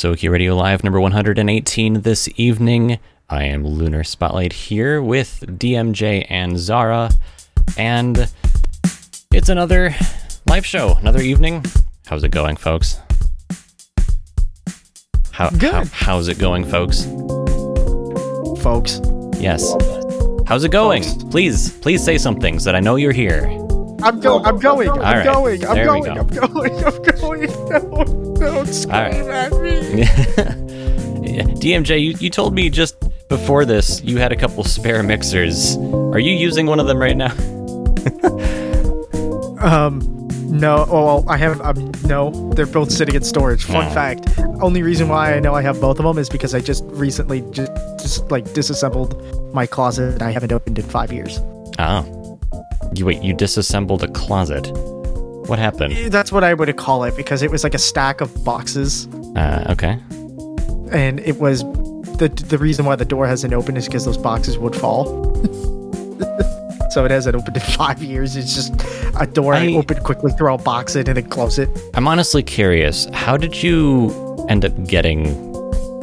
Gensokyo Radio Live number 118 this evening. I am Lunar Spotlight here with DMJ and Zara, and it's another live show, another evening. How's it going, folks? How, Good. how how's it going, folks? folks. Yes. How's it going? Folks. Please, please say something so that I know you're here. I'm go. I'm going. I'm right. going. I'm There we going. go. I'm going. I'm going. No, don't scream All right. at. DMJ, you, you told me just before this you had a couple spare mixers. Are you using one of them right now? Um, no. Oh, well, I have. Um, no. They're both sitting in storage. Fun No. fact. Only reason why I know I have both of them is because I just recently just, just like disassembled my closet and I haven't opened in five years. Oh. You wait, you disassembled a closet. What happened? That's what I would call it because it was like a stack of boxes, Uh, okay. and it was the the reason why the door hasn't opened is because those boxes would fall. so it hasn't opened in five years. It's just a door I, I- open quickly, throw a box in, and then close it. I'm honestly curious. How did you end up getting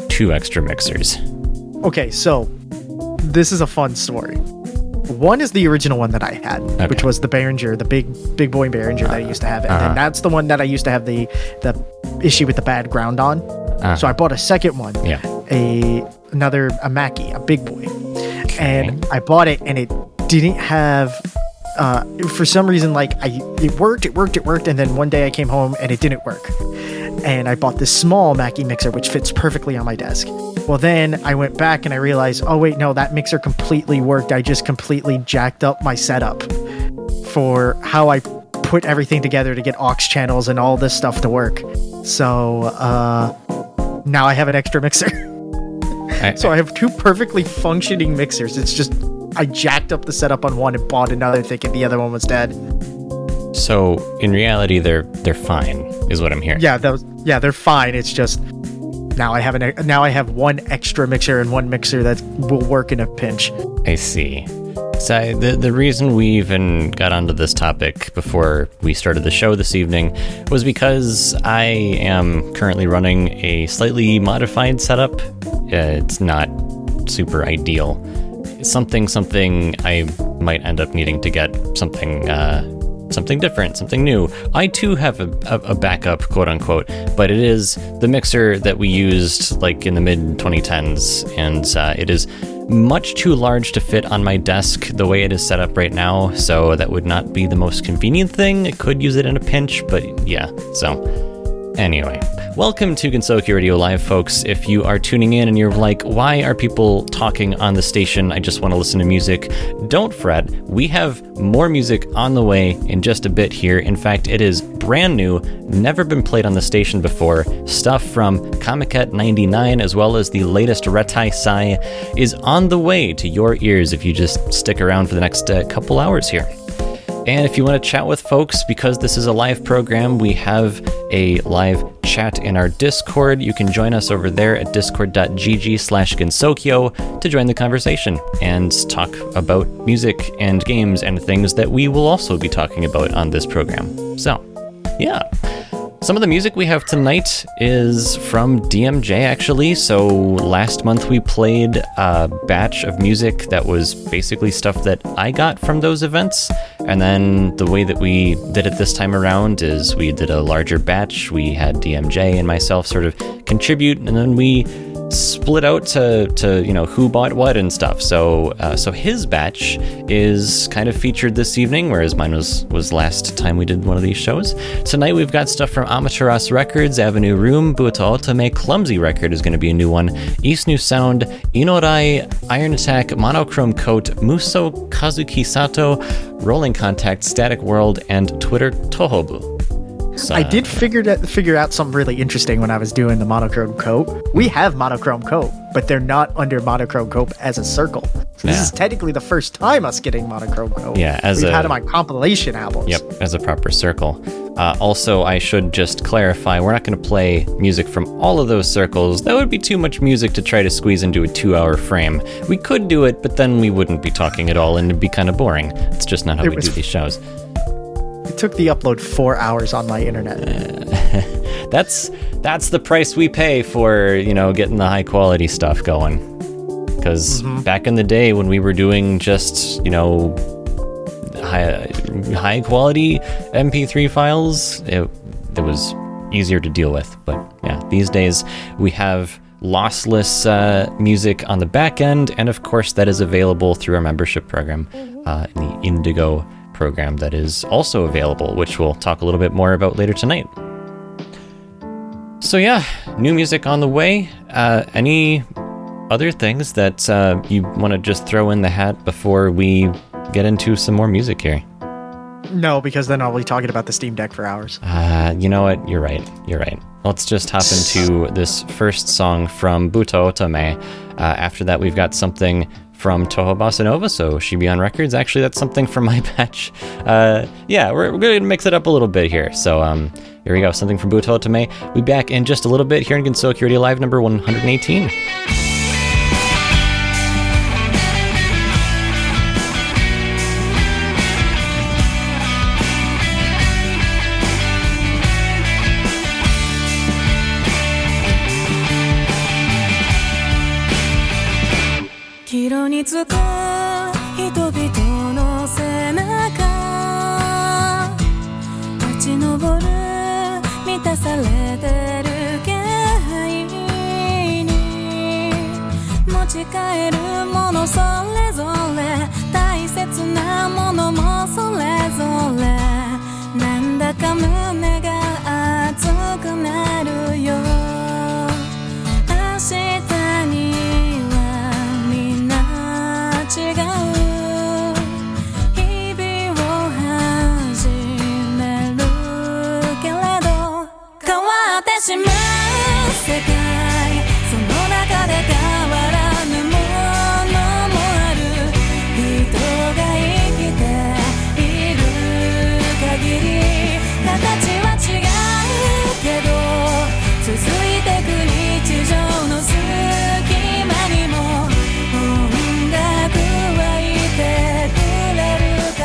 two extra mixers? Okay, so this is a fun story. One is the original one that I had, which was the Behringer, the big big boy Behringer that I used to have, and uh-huh. that's the one that I used to have the the issue with the bad ground on. So I bought a second one, Yeah. a another a Mackie, a big boy, and I bought it, and it didn't have. Uh, for some reason, like I, it worked, it worked, it worked, and then one day I came home and it didn't work, and I bought this small Mackie mixer which fits perfectly on my desk. Well, then I went back and I realized, oh wait, no, that mixer completely worked. I just completely jacked up my setup for how I put everything together to get aux channels and all this stuff to work. So uh, now I have an extra mixer. I, so I have two perfectly functioning mixers. It's just I jacked up the setup on one and bought another thinking the other one was dead. so in reality, they're they're fine, is what I'm hearing. Yeah, those yeah, they're fine. It's just now I have an now I have one extra mixer and one mixer that will work in a pinch. I see. So the the reason we even got onto this topic before we started the show this evening was because I am currently running a slightly modified setup. Uh, it's not super ideal. Something something I might end up needing to get something uh, something different, something new. I too have a, a, backup, quote unquote, but it is the mixer that we used like in the mid 2010s, and uh, it is much too large to fit on my desk the way it is set up right now. So that would not be the most convenient thing. I could use it in a pinch, but yeah. So Anyway, welcome to Gensokyo Radio Live, folks. If you are tuning in and you're like, why are people talking on the station? I just want to listen to music. Don't fret. We have more music on the way in just a bit here. In fact, it is brand new, never been played on the station before. Stuff from Kamikat 99, as well as the latest Reitaisai is on the way to your ears if you just stick around for the next uh, couple hours here. And if you want to chat with folks, because this is a live program, we have a live chat in our Discord. You can join us over there at discord.gg slash Gensokyo to join the conversation and talk about music and games and things that we will also be talking about on this program. So, yeah. Some of the music we have tonight is from DMJ, actually. So last month we played a batch of music that was basically stuff that I got from those events. And then the way that we did it this time around is we did a larger batch. We had DMJ and myself sort of contribute, and then we split out to, to you know who bought what and stuff. So uh, so his batch is kind of featured this evening, whereas mine was was last time we did one of these shows. Tonight we've got stuff from Amaterasu Records, Avenue Room, Buta Otome, Clumsy Record is going to be a new one, East New Sound, Inorai, Iron Attack, Monochrome Coat, Muso Kazuki Sato, Rolling Contact, Static World, and Twitter Tohobu. So, I did figure that figure out something really interesting when I was doing the monochrome coat. We have monochrome coat, but they're not under monochrome coat as a circle. So this Yeah. is technically the first time us getting monochrome coat. Yeah, as we've a- had them on compilation albums. Yep, as a proper circle. Uh, also, I should just clarify we're not going to play music from all of those circles. That would be too much music to try to squeeze into a two hour frame. We could do it, but then we wouldn't be talking at all and it'd be kind of boring. It's just not how It we was- do these shows. It took the upload four hours on my internet. that's that's the price we pay for you know getting the high quality stuff going. Because Mm-hmm. back in the day when we were doing just you know high high quality MP3 files, it it was easier to deal with. But yeah, these days we have lossless uh, music on the back end, and of course that is available through our membership program, uh, in the Indigo program that is also available, which we'll talk a little bit more about later tonight. So yeah, new music on the way. Uh, any other things that uh, you want to just throw in the hat before we get into some more music here? No, because then I'll be talking about the Steam Deck for hours. Uh, you know what? You're right. You're right. Let's just hop into this first song from Buta Otome. Uh, after that, we've got something from Toho Bossa Nova, so ShibayanRecords. Actually, that's something from my batch. Uh, yeah, we're, we're to mix it up a little bit here. So, um, here we go. Something from Buta Otome. We'll be back in just a little bit here in Gensokyo Radio Live number 118. The. 世界その中で変わらぬものもある人が生きている限り形は違うけど続いてく日常の隙間にも音楽はいてくれるか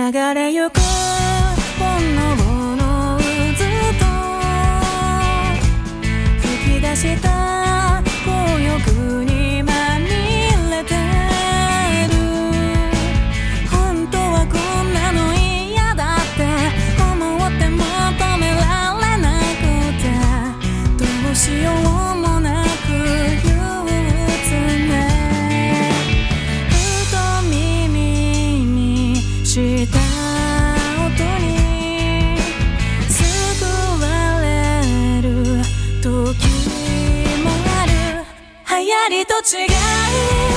ら流れゆくした。りと違う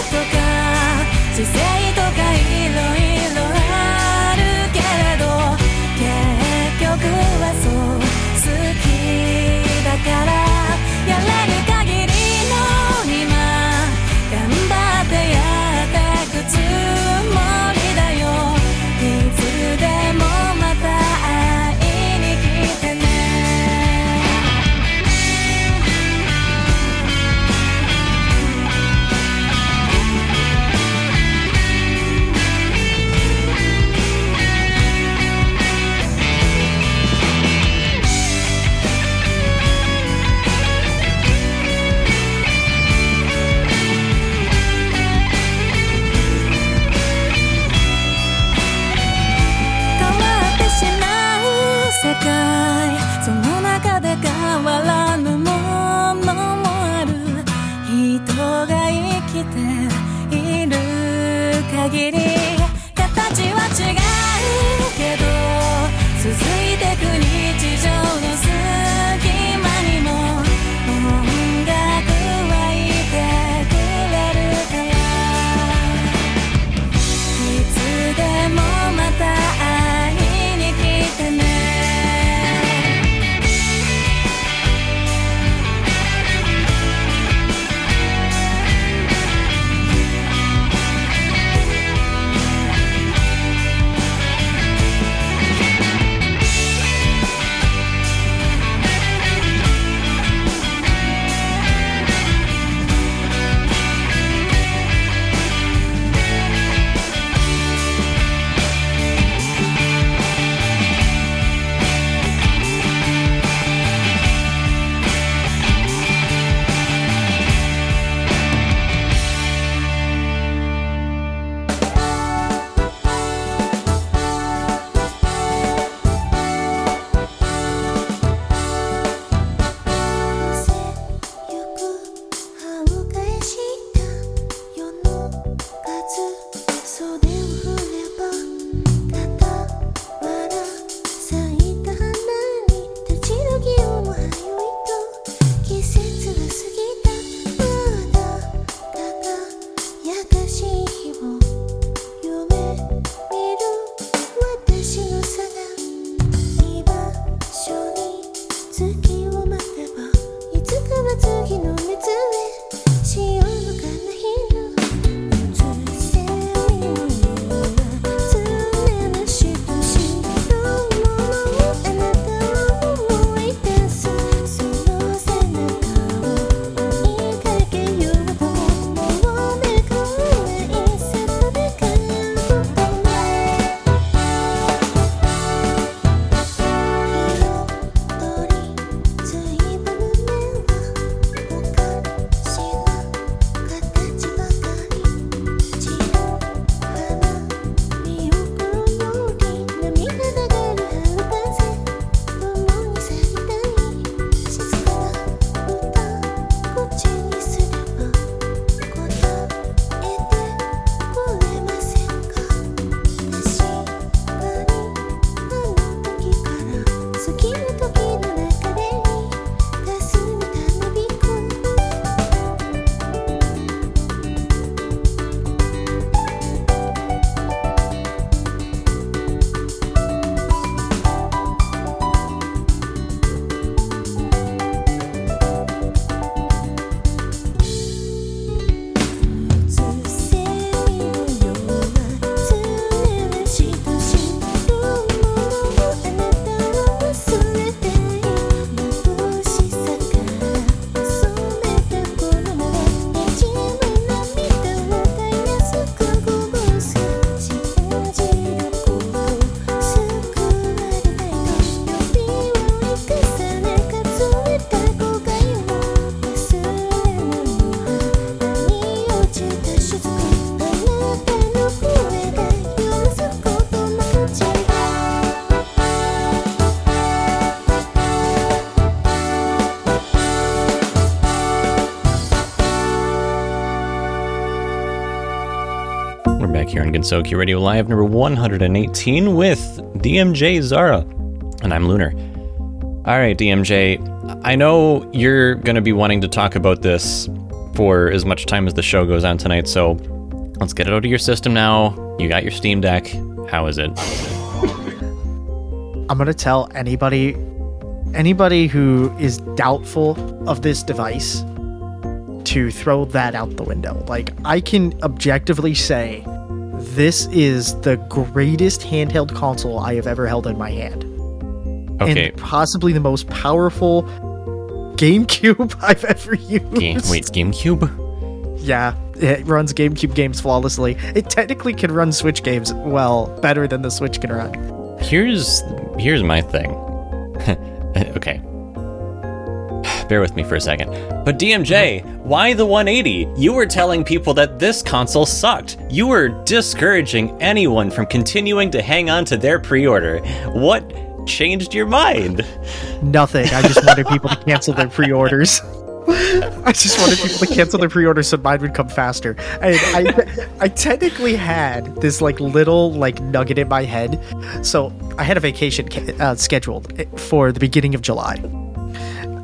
here on Gensokyo Radio Live, number 118, with DMJ Zara. And I'm Lunar. All right, DMJ, I know you're going to be wanting to talk about this for as much time as the show goes on tonight, so let's get it out of your system now. You got your Steam Deck. How is it? I'm gonna tell anybody anybody who is doubtful of this device to throw that out the window. Like I can objectively say this is the greatest handheld console I have ever held in my hand. Okay, And possibly the most powerful GameCube I've ever used. Game, wait, GameCube? Yeah, it runs GameCube games flawlessly. It technically can run Switch games well, better than the Switch can run. Here's here's my thing. okay. Bear with me for a second. But DMJ, why the 180? You were telling people that this console sucked. You were discouraging anyone from continuing to hang on to their pre-order. What changed your mind? Nothing. I just wanted people to cancel their pre-orders. I just wanted people to cancel their pre-orders so mine would come faster. And I, I technically had this like little like nugget in my head. So I had a vacation ca- uh, scheduled for the beginning of July,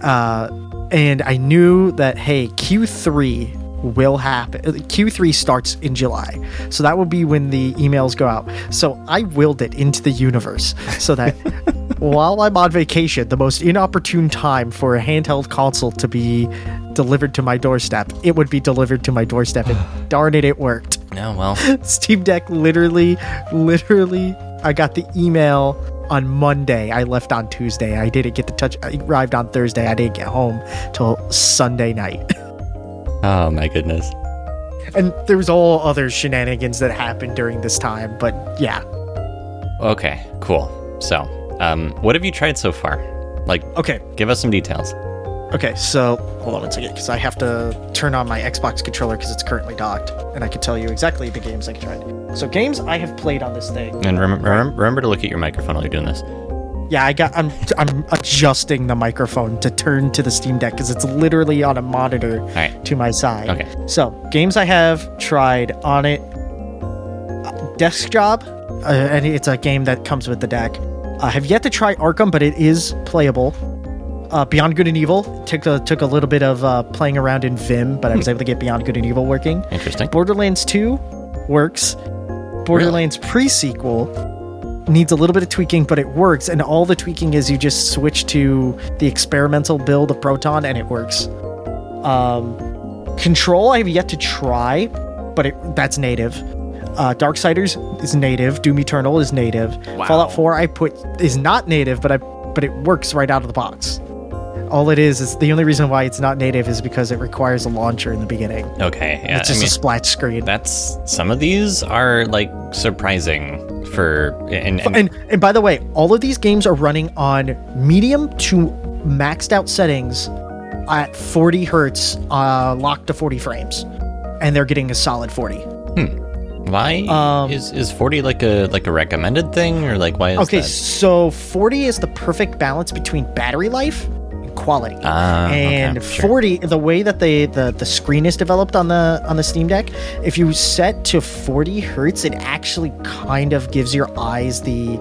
uh, and I knew that hey Q3 will happen. Q3 starts in July, so that will be when the emails go out. So I willed it into the universe so that while I'm on vacation, the most inopportune time for a handheld console to be delivered to my doorstep, it would be delivered to my doorstep, and darn it, it worked. No, well, Steam Deck literally, literally, I got the email on Monday. I left on Tuesday. I didn't get the touch. I arrived on Thursday. I didn't get home till Sunday night. oh my goodness. And there was all other shenanigans that happened during this time, but yeah. Okay, cool. So, um, what have you tried so far? Like, Okay, give us some details. Okay. So hold on one second, because I have to turn on my Xbox controller because it's currently docked, and I can tell you exactly the games I tried. So games I have played on this thing. And remember, remember to look at your microphone while you're doing this. Yeah, I got. I'm I'm adjusting the microphone to turn to the Steam Deck because it's literally on a monitor right. to my side. Okay. So games I have tried on it. uh, Desk Job, uh, and it's a game that comes with the deck. I have yet to try Arkham, but it is playable. Uh, Beyond Good and Evil took a, took a little bit of uh, playing around in Vim, but I was able to get Beyond Good and Evil working. Interesting. Borderlands 2 works. Borderlands pre-sequel needs a little bit of tweaking, but it works. And all the tweaking is you just switch to the experimental build of Proton, and it works. Um, Control I have yet to try, but it, that's native. Uh, Darksiders is native. Doom Eternal is native. Wow. Fallout 4 I put is not native, but I but it works right out of the box. All it is is the only reason why it's not native is because it requires a launcher in the beginning. Okay. Yeah. it's just I mean, a splash screen. that's some of these are like surprising for and, and, and and by the way, all of these games are running on medium to maxed out settings at 40 hertz, uh, locked to 40 frames, and they're getting a solid 40. why um, is is 40 like a like a recommended thing or like why is Okay, that? so 40 is the perfect balance between battery life quality. Okay, and sure. 40 the way that they the, the screen is developed on the on the steam deck if you set to 40 hertz it actually kind of gives your eyes the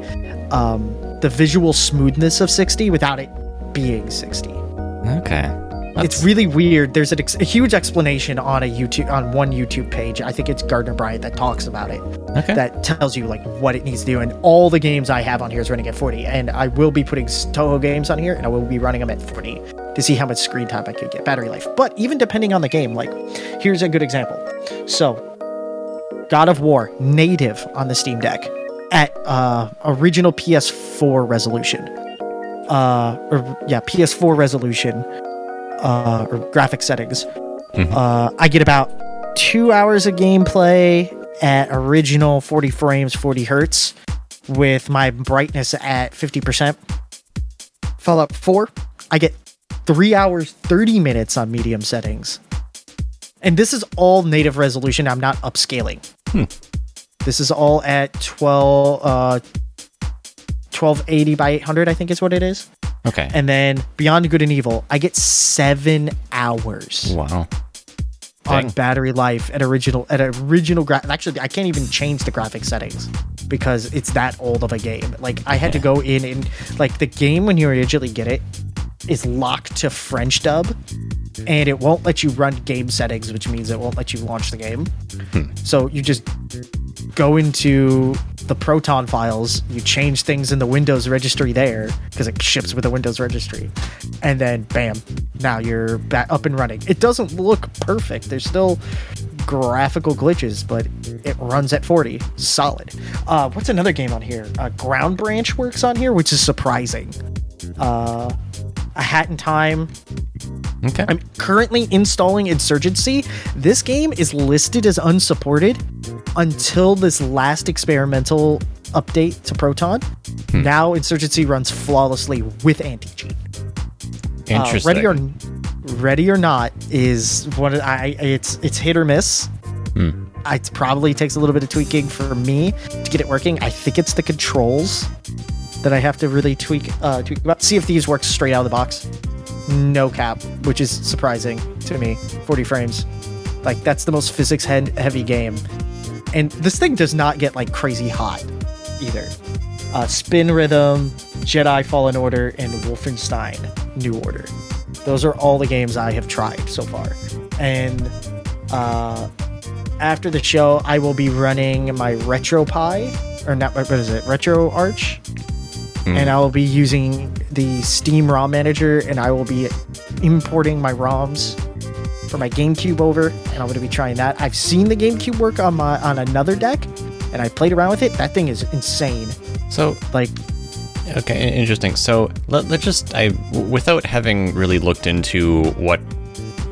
um the visual smoothness of 60 without it being 60 Okay. It's really weird. There's an ex- a huge explanation on a youtube on one youtube page. I think it's Gardiner Bryant that talks about it. Okay. that tells you like what it needs to do. And all the games i have on here is running at 40 and i will be putting toho games on here and i will be running them at 40 to see how much screen time i could get battery life. But even depending on the game like here's a good example. So god of war native on the steam deck at uh original ps4 resolution. Uh or yeah ps4 resolution uh or graphic settings. Uh i get about two hours of gameplay at original 40 frames 40 hertz with my brightness at 50% fallout 4 i get three hours 30 minutes on medium settings. And this is all native resolution. I'm not upscaling. This is all at 12 uh 1280 by 800 i think is what it is okay. and then beyond good and evil i get seven hours wow. on battery life at original at original gra- actually I can't even change the graphic settings because it's that old of a game. Like I had to go in and like the game when you originally get it is locked to French dub and it won't let you run game settings, which means it won't let you launch the game. Hmm. So you just go into the Proton files, you change things in the Windows registry there because it ships with the Windows registry, and then bam, now you're back up and running. It doesn't look perfect. There's still graphical glitches, but it runs at 40, solid. Uh, what's another game on here? Uh, Ground Branch works on here, which is surprising. Uh, a Hat in Time, Okay. I'm currently installing Insurgency. This game is listed as unsupported until this last experimental update to Proton. Now Insurgency runs flawlessly with anti-cheat. Uh, Interesting. ready or ready or not is one of I it's it's hit or miss. Hmm. It probably takes a little bit of tweaking for me to get it working. I think it's the controls that I have to really tweak uh tweak about. See if these work straight out of the box. No cap, which is surprising to me. 40 frames. Like that's the most physics heavy game. And this thing does not get like crazy hot either. Uh, Spin Rhythm, Jedi Fallen Order, and Wolfenstein New Order. Those are all the games I have tried so far. And uh, after the show, I will be running my RetroPie, or not, what is it? RetroArch. And I will be using the Steam ROM manager, and I will be importing my ROMs for my GameCube over, and I'm going to be trying that. I've seen the GameCube work on my on another deck, and I played around with it. That thing is insane. so Like, Okay, interesting. So let, let's just, I without having really looked into what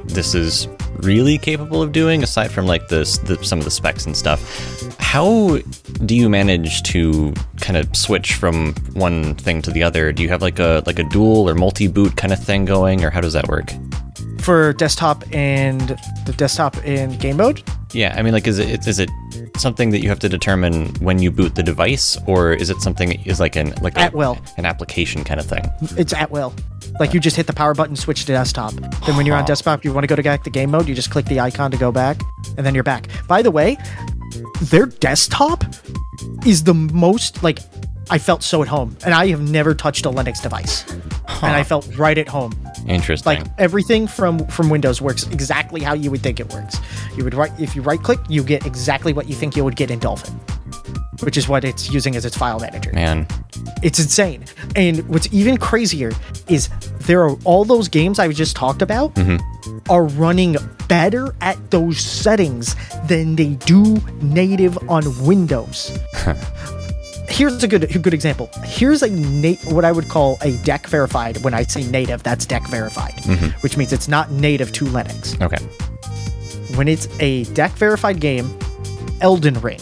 this is really capable of doing, aside from like this, the, some of the specs and stuff, how do you manage to kind of switch from one thing to the other? Do you have like a like a dual or multi boot kind of thing going, or how does that work? For desktop and the desktop and game mode, Yeah, I mean, like, is it is it something that you have to determine when you boot the device, or is it something that is like an like a- At will. an application kind of thing? it's at will. Like you just hit the power button, switch to desktop. Then when you're on desktop, you want to go to back to game mode, you just click the icon to go back, and then you're back. By the way, their desktop is the most like I felt so at home, and I have never touched a Linux device, and I felt right at home. Interesting. Like everything from from Windows works exactly how you would think it works. You would right if you right click, you get exactly what you think you would get in Dolphin, which is what it's using as its file manager. Man, It's insane. And what's even crazier is there are all those games I just talked about mm-hmm. are running better at those settings than they do native on Windows. Here's a good a good example. Here's a what I would call a deck verified. When I say native, that's deck verified, mm-hmm. which means it's not native to Linux okay. when it's a deck verified game, Elden Ring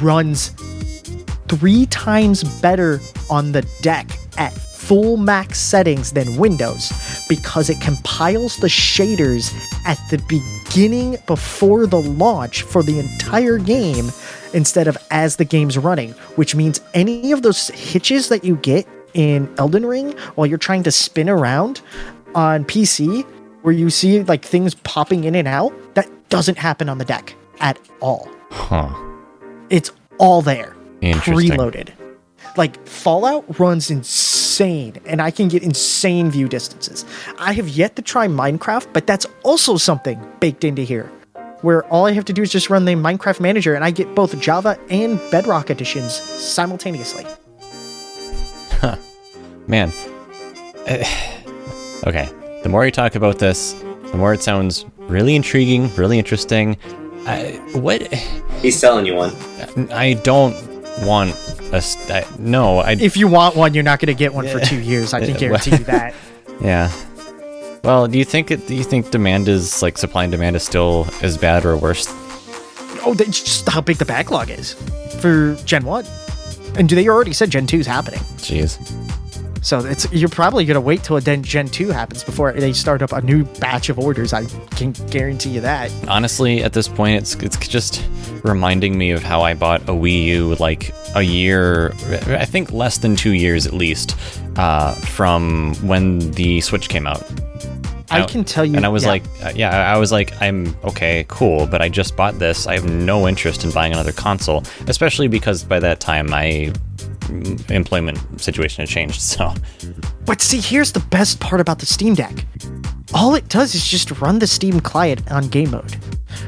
runs three times better on the deck at full max settings than Windows because it compiles the shaders at the beginning before the launch for the entire game instead of as the game's running, which means any of those hitches that you get in Elden Ring while you're trying to spin around on PC where you see like things popping in and out, that doesn't happen on the deck at all. Huh. It's all there, Interesting. preloaded. Like Fallout runs insane, and I can get insane view distances. I have yet to try Minecraft, but that's also something baked into here, where all I have to do is just run the Minecraft manager, and I get both Java and Bedrock editions simultaneously. Huh. Man. Eh, okay. The more you talk about this, the more it sounds really intriguing, really interesting. I, what? He's selling you one. I don't want a. St- I, no, I. If you want one, you're not going to get one for two years. I can Yeah, guarantee well- you that. Yeah. Well, do you think it? Do you think demand is like supply and demand is still as bad or worse? Oh, that's just how big the backlog is for Gen 1. And do they already said Gen 2 is happening. Jeez. So it's you're probably going to wait till then Gen 2 happens before they start up a new batch of orders. I can guarantee you that. Honestly, at this point, it's it's just reminding me of how I bought a Wii U like a year, I think less than two years at least, uh, from when the Switch came out. I can tell you- And I was yeah. like, uh, yeah, I was like, I'm okay, cool, but I just bought this. I have no interest in buying another console, especially because by that time mm, employment situation had changed. So, But see, here's the best part about the Steam Deck. All it does is just run the Steam client on game mode.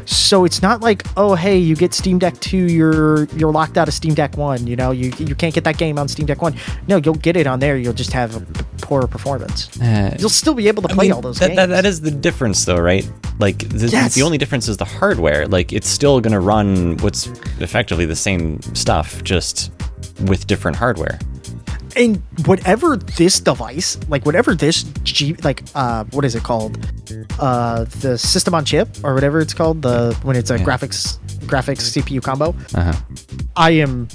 So it's not like, oh hey, you get Steam Deck 2, you're you're locked out of Steam Deck 1, you know, you you can't get that game on Steam Deck 1. No, you'll get it on there, you'll just have a poorer performance. Uh, You'll still be able to I play mean, all those that, games. that, that is the difference, though, right? Like, the, Yes. the only difference is the hardware. Like, it's still going to run what's effectively the same stuff, just with different hardware. and whatever this device, like whatever this G, like uh, what is it called? Uh, the system on chip or whatever it's called. The when it's a graphics graphics CPU combo. Uh huh. I am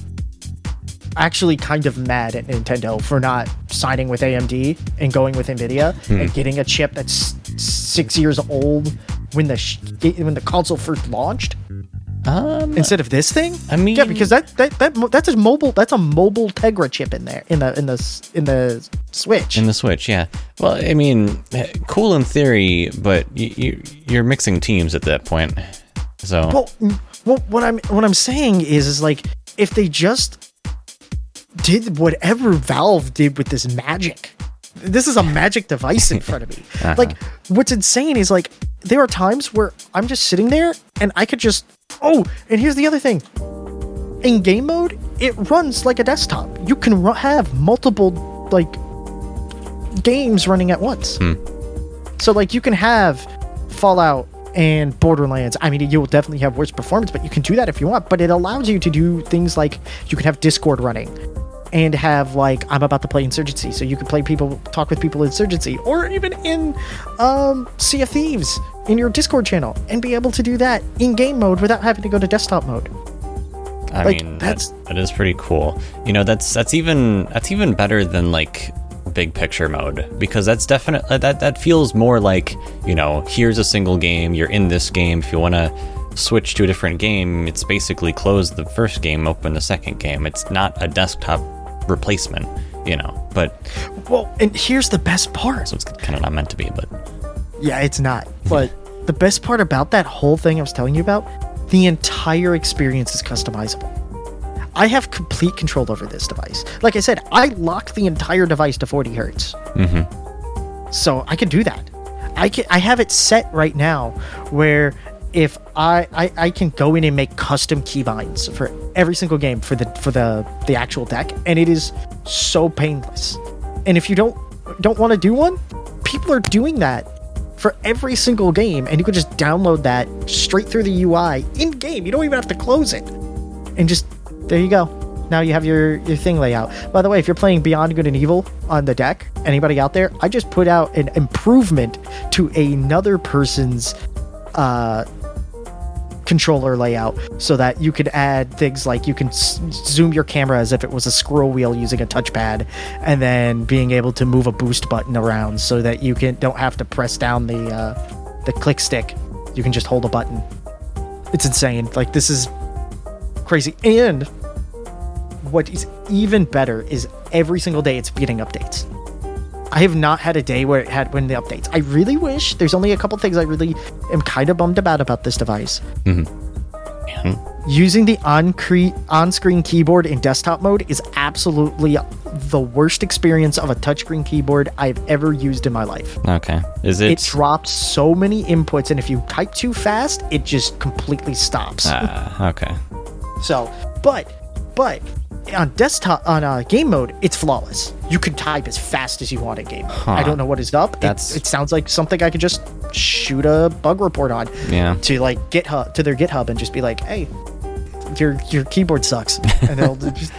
actually kind of mad at Nintendo for not signing with AMD and going with Nvidia Hmm. and getting a chip that's six years old when the sh- when the console first launched Um, instead of this thing. I mean- yeah, because that that, that that's a mobile that's a mobile Tegra chip in there in the in the in the Switch. in the Switch, yeah. Well, I mean, cool in theory, but you, you, you're mixing teams at that point. So, Well, well, what I'm what I'm saying is, is like if they just did whatever Valve did with this magic. This is a magic device in front of me. Uh-huh. Like, what's insane is like there are times where I'm just sitting there and I could just oh, and here's the other thing. In game mode, it runs like a desktop. You can ru- have multiple like games running at once. So like you can have Fallout and Borderlands. I mean, you will definitely have worse performance, but you can do that if you want. But it allows you to do things like you can have Discord running and have like I'm about to play Insurgency, so you can play people talk with people in Insurgency, or even in um, Sea of Thieves in your Discord channel, and be able to do that in game mode without having to go to desktop mode. I like, mean, that's- that, that is pretty cool. You know, that's that's even that's even better than like big picture mode because that's definitely that that feels more like you know here's a single game you're in this game if you want to switch to a different game it's basically close the first game open the second game it's not a desktop replacement you know but Well, and here's the best part. so it's kind of not meant to be but Yeah, it's not. But the best part about that whole thing I was telling you about, the entire experience is customizable. I have complete control over this device. Like I said, I locked the entire device to 40 hertz. Mm-hmm. So I can do that. I can. I have it set right now where if I, I I can go in and make custom keybinds for every single game for the for the the actual deck, and it is so painless. And if you don't don't want to do one, people are doing that for every single game, and you can just download that straight through the UI in game. You don't even have to close it, and just there you go. Now you have your your thing layout. By the way, if you're playing Beyond Good and Evil on the deck, anybody out there, I just put out an improvement to another person's uh controller layout so that you could add things like you can s- zoom your camera as if it was a scroll wheel using a touchpad and then being able to move a boost button around so that you can don't have to press down the uh, the click stick. You can just hold a button. It's insane. Like this is crazy. And what is even better is every single day it's beating updates I have not had a day where it had when the updates. I really wish there's only a couple things I really am kind of bummed about about this device. man, Using the on cre- on-screen keyboard in desktop mode is absolutely the worst experience of a touchscreen keyboard I've ever used in my life. okay is It it drops so many inputs, and if you type too fast, it just completely stops. ah, okay So, but, but on desktop on uh, game mode, it's flawless. You can type as fast as you want in game mode. I don't know what is up. It- it sounds like something I could just shoot a bug report on yeah to like GitHub to their GitHub and just be like, hey, your your keyboard sucks, and they'll just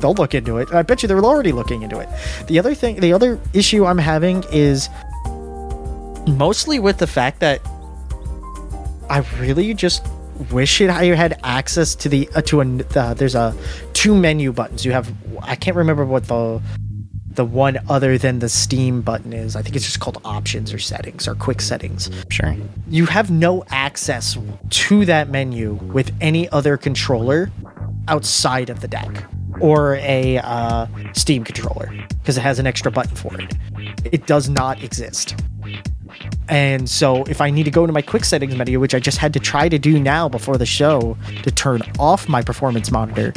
they'll look into it. I bet you they're already looking into it. The other thing, the other issue I'm having is mostly with the fact that I really just wish it I had access to the uh, to a uh, there's a two menu buttons. You have I can't remember what the the one other than the Steam button is. I think it's just called options or settings or quick settings sure you have no access to that menu with any other controller outside of the deck or a uh, Steam controller because it has an extra button for it. It does not exist. And so if I need to go into my quick settings menu, which I just had to try to do now before the show to turn off my performance monitor,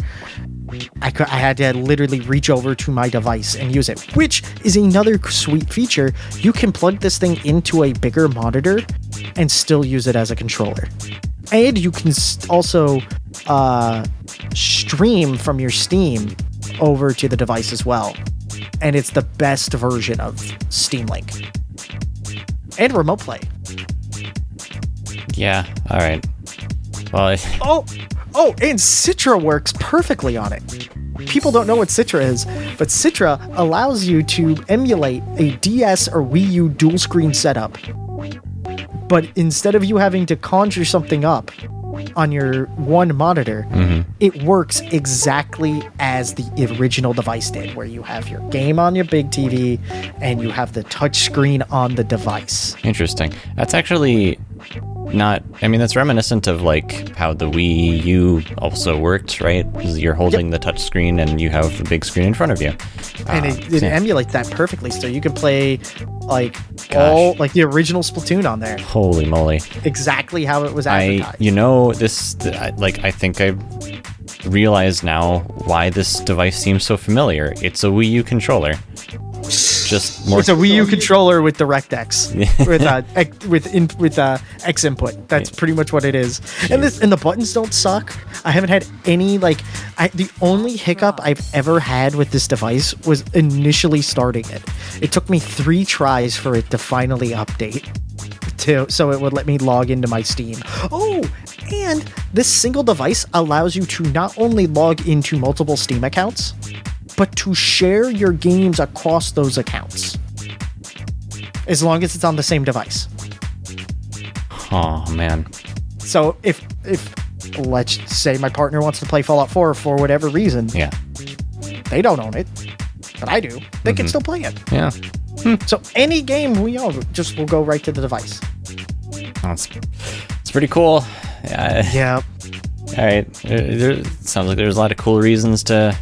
I, cou- I had to literally reach over to my device and use it, which is another sweet feature. You can plug this thing into a bigger monitor and still use it as a controller. And you can also uh, stream from your Steam over to the device as well. And it's the best version of Steam Link. And remote play. Yeah. All right. Well, I, Oh, oh, and Citra works perfectly on it. People don't know what Citra is, but Citra allows you to emulate a DS or Wii U dual screen setup. But instead of you having to conjure something up on your one monitor, mm-hmm. it works exactly as the original device did, where you have your game on your big TV and you have the touch screen on the device. interesting. That's actually not. I mean, that's reminiscent of like how the Wii U also worked, right? You're holding the touch screen and you have the big screen in front of you. and Uh, it, it yeah. emulates that perfectly. So you can play like all like the original Splatoon on there, Holy moly! exactly how it was I, you know, this, like, I think I realize now why this device seems so familiar. It's a Wii U controller. Just more. it's a Wii U controller with DirectX with uh X- with in, with uh, X input. That's pretty much what it is. And this and the buttons don't suck. I haven't had any like I the only hiccup I've ever had with this device was initially starting it. It took me 3 tries for it to finally update. To, so it would let me log into my Steam. Oh, and this single device allows you to not only log into multiple Steam accounts, but to share your games across those accounts. As long as it's on the same device. oh man. So if if let's say my partner wants to play Fallout 4 for whatever reason, Yeah. they don't own it, but I do. They can mm-hmm. still play it. Yeah. Hmm. So any game we own just will go right to the device. That's it's pretty cool. Yeah. Yeah. All right. There, there- sounds like there's a lot of cool reasons to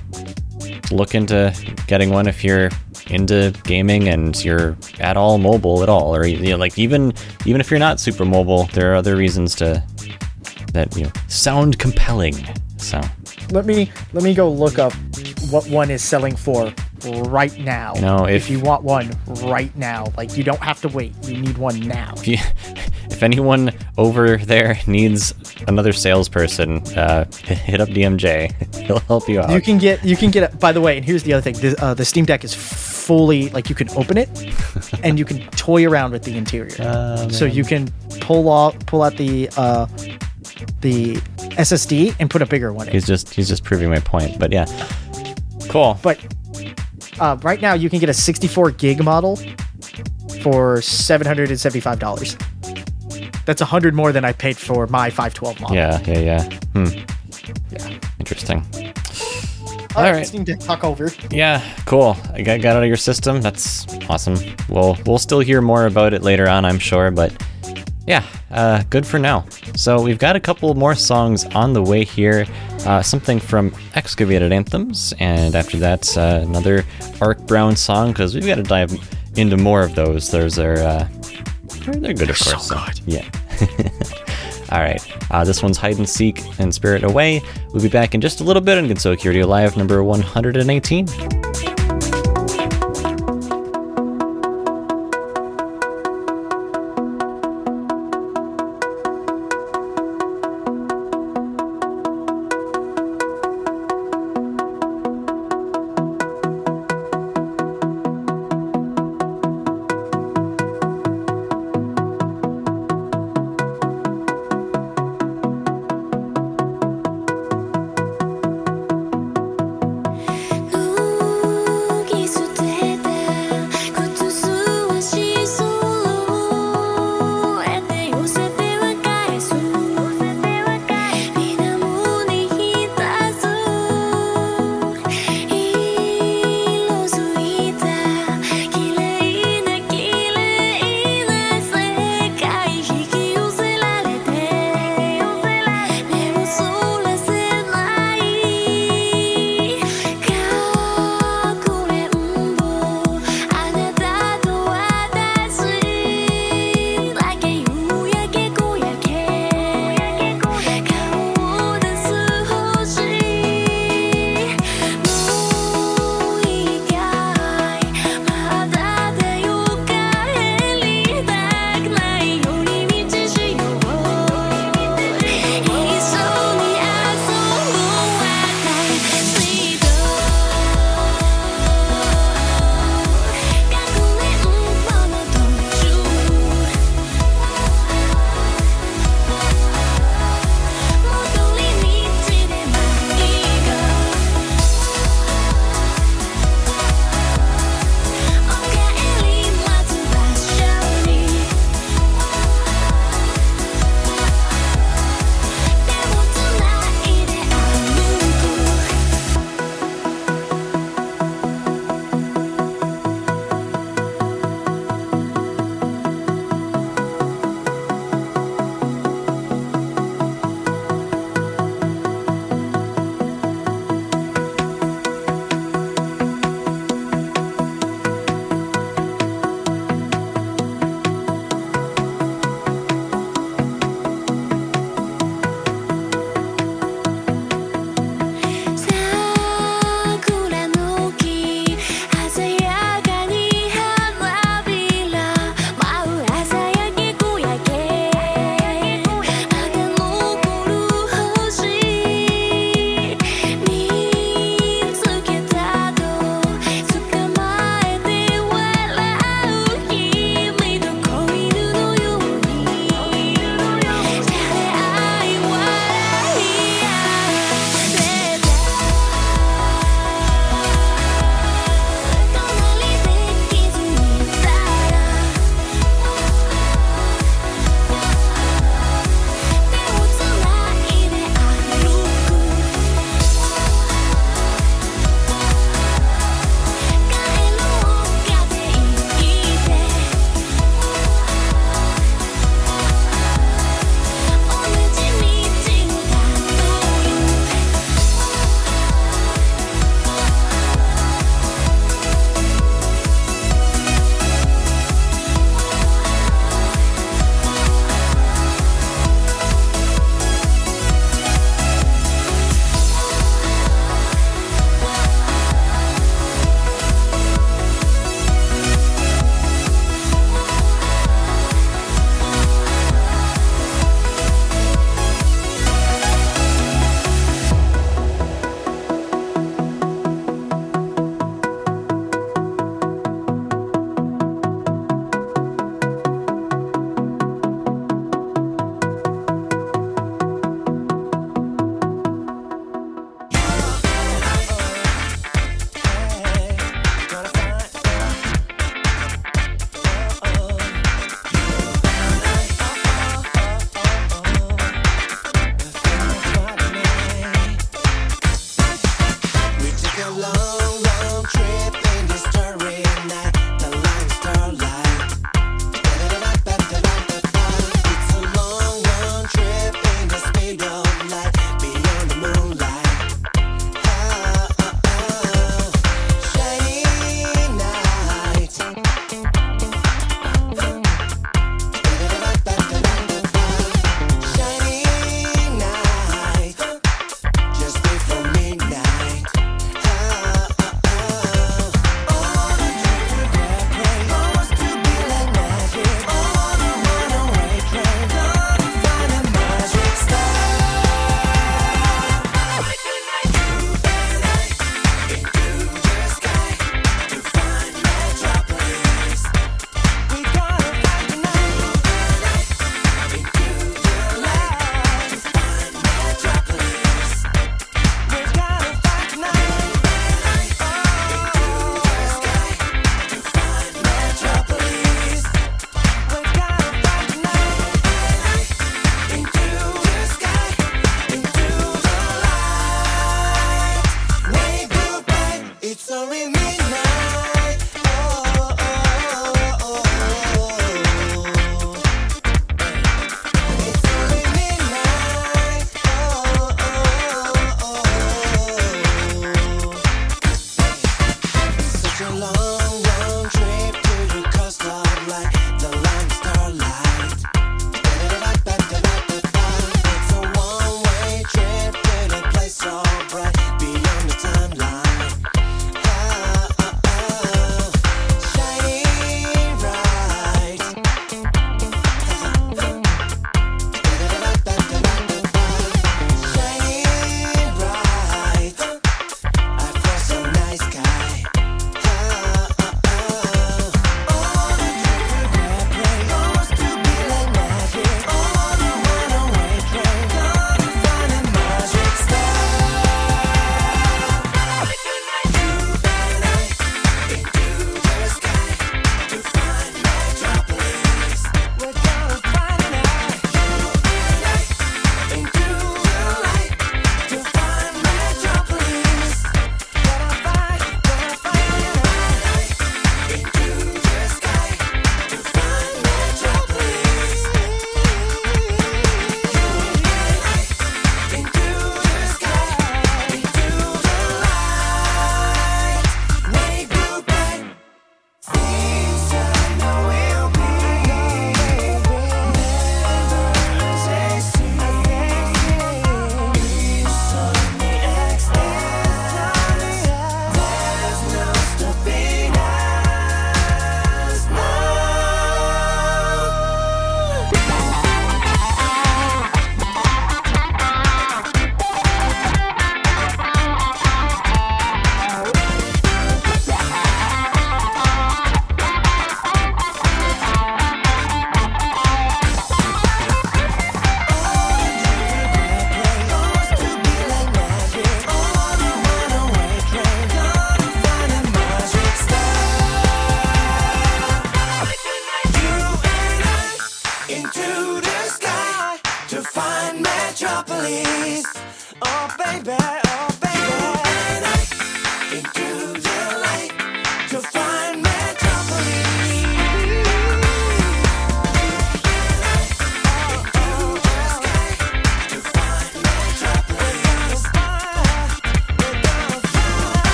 look into getting one if you're into gaming and you're at all mobile at all, or you know, like even even if you're not super mobile, there are other reasons to that you know sound compelling. So Let me let me go look up what one is selling for right now. No, if if- you want one right now, like you don't have to wait. You need one now. if, you, if anyone over there needs another salesperson, uh, hit up DMJ. He'll help you out. You can get you can get it. By the way, and here's the other thing: the, uh, the Steam Deck is fully like you can open it, and you can toy around with the interior. Oh, so you can pull off pull out the uh, the SSD and put a bigger one in. he's just he's just proving my point. But yeah, cool. But uh, right now, you can get a 64 gig model for seven hundred and seventy-five dollars. That's a hundred more than I paid for my 512 model. Yeah, yeah, yeah. Hmm. Yeah. Interesting. All right, right. Steam Deck talk over. Yeah, cool. I got, got out of your system. That's awesome. We'll we'll still hear more about it later on, I'm sure. But yeah, uh, good for now. So we've got a couple more songs on the way here. Uh, something from Excavated Anthems, and after that, uh, another Ark Brown song because we've got to dive into more of those. Those are uh, they're, they're good, of so course. good. Yeah. All right. Uh, this one's Hide and Seek and Spirit Away. We'll be back in just a little bit on Gensokyo Radio Live number 118.「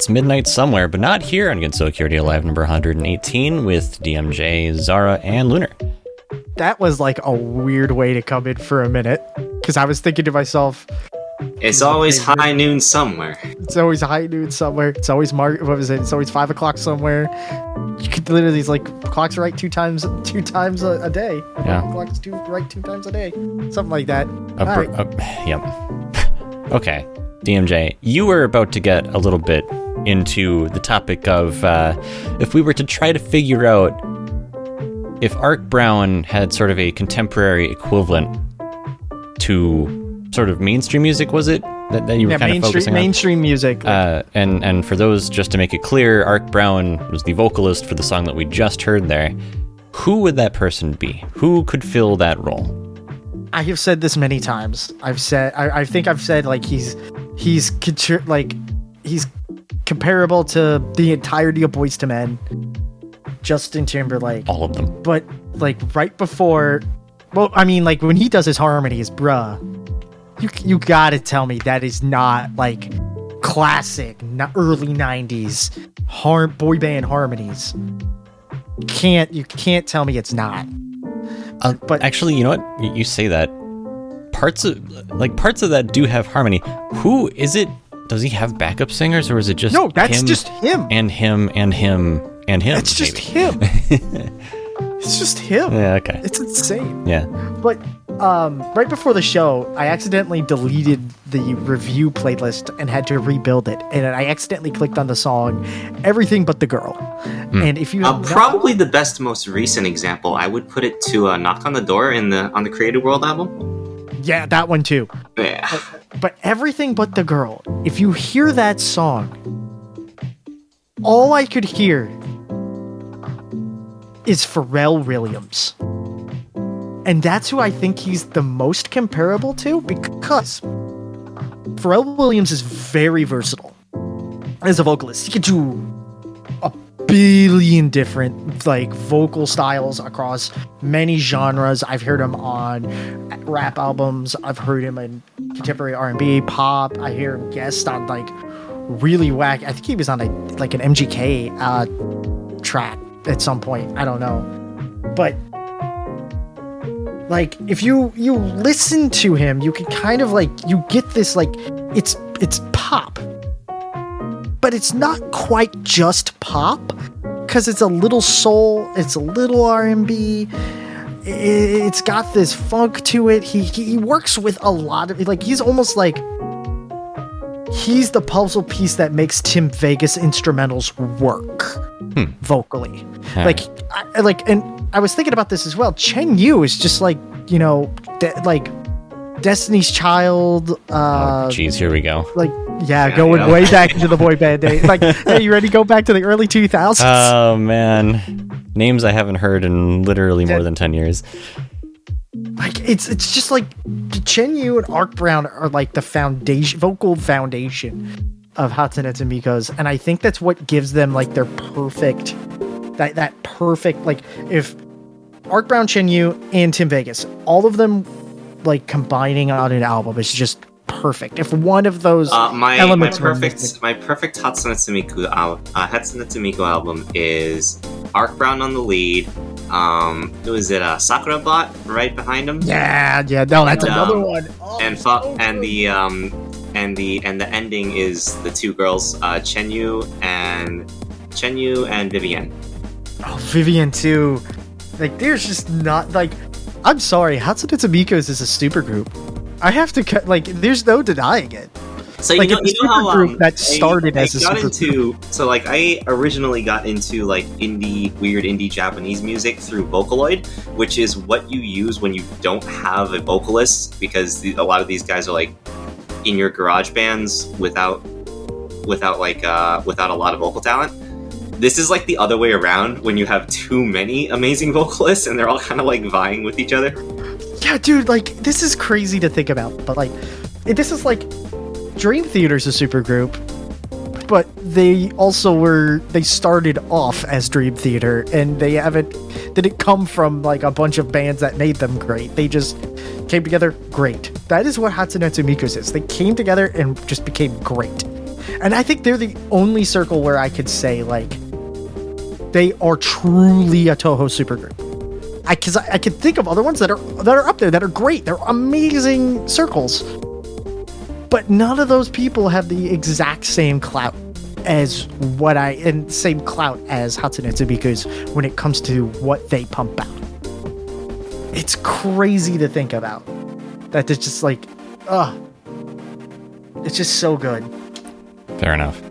It's midnight somewhere, but not here on Gensokyo Live number 118 with DMJ, Zara, and Lunar. That was like a weird way to come in for a minute because I was thinking to myself, It's always high noon somewhere. it's always high noon somewhere. It's always mar- what was it? It's always five o'clock somewhere. You could literally it's like clocks right two times two times a, a day. Yeah. Clocks two right two times a day. Something like that. A br- Alright. a- yep. okay, DMJ, you were about to get a little bit into the topic of uh, if we were to try to figure out if Art Brown had sort of a contemporary equivalent to sort of mainstream music, was it that, that you were yeah, kind of mainstream focusing on? mainstream music. Uh, and and for those, just to make it clear, Art Brown was the vocalist for the song that we just heard there. Who would that person be? Who could fill that role? I have said this many times. I've said I, I think I've said like he's he's like he's comparable to the entirety of Boyz II Men, Justin Timberlake. All of them. But like right before, well, I mean like when he does his harmonies, bruh, you you gotta tell me that is not like classic not early '90s har- boy band harmonies. You can't you can't tell me it's not. Uh, But- actually, you know what? You say that parts of like parts of that do have harmony. Who is it? Does he have backup singers, or is it just No, that's him just him. and him and him and him? It's just him. it's just him. Yeah. Okay. It's insane. Yeah. But um, right before the show, I accidentally deleted the review playlist and had to rebuild it. And I accidentally clicked on the song "Everything But the Girl." And if you Uh, not- probably the best, most recent example, I would put it to uh, "Knock on the Door" in the on the Creative World album. Yeah, that one too. Yeah, But everything but the girl. If you hear that song, all I could hear is Pharrell Williams. And that's who I think he's the most comparable to because Pharrell Williams is very versatile as a vocalist. He could do billion different like vocal styles across many genres. I've heard him on rap albums. I've heard him in contemporary R&B, pop. I hear him guest on like really whack. I think he was on a like an MGK uh, track at some point. I don't know, but like if you you listen to him, you can kind of like you get this like it's it's pop, but it's not quite just pop because it's a little soul, it's a little R&B. It's got this funk to it. He he works with a lot of like he's almost like he's the puzzle piece that makes Tim Vegas instrumentals work hmm. vocally. All Like I, like and I was thinking about this as well. Chen Yu is just like, you know, de- like Destiny's Child uh oh, geez, here we go. like yeah, Yeah, going yeah. way back into the boy band days. Like, hey, you ready to go back to the early 2000s? Oh man, names I haven't heard in literally more than ten years. like it's it's just like Chen Yu and Ark Brown are like the foundation vocal foundation of Hatsunetsumiko's and I think that's what gives them like their perfect that that perfect like if Ark Brown, Chen Yu, and Tim Vegas, all of them like combining on an album is just perfect. If one of those uh, my my elements missing- perfect my perfect Hatsune Miku al- uh, Hatsune Miku album is Ark Brown on the lead. Um, who is it? Uh, Sakura Bot right behind him. Yeah, yeah, no, that's And, another um, one. Oh, and so fu- and the um and the and the ending is the two girls, uh, Chenyu and Chenyu and Vivian. Oh, Vivian too. Like, there's just not like. I'm sorry, Hatsunetsumiko's is a super group. I have to cut. Like, there's no denying it. So Like, you know, you know how supergroup um, that started I as a got supergroup. into so like I originally got into like indie weird indie Japanese music through Vocaloid, which is what you use when you don't have a vocalist because the, a lot of these guys are like in your garage bands without without like uh, without a lot of vocal talent. This is like the other way around when you have too many amazing vocalists and they're all kind of like vying with each other. Yeah, dude, like this is crazy to think about, but like this is like Dream Theater's a super group, but they also were they started off as Dream Theater and they haven't didn't come from like a bunch of bands that made them great. They just came together great. That is what Hatsune Miku is. They came together and just became great. And I think they're the only circle where I could say like they are truly a Touhou supergroup. I cause I, I can think of other ones that are that are up there that are great. They're amazing circles. But none of those people have the exact same clout as what I and same clout as Hatsunetsumiko's when it comes to what they pump out. It's crazy to think about. That it's just like, ugh. It's just so good. Fair enough.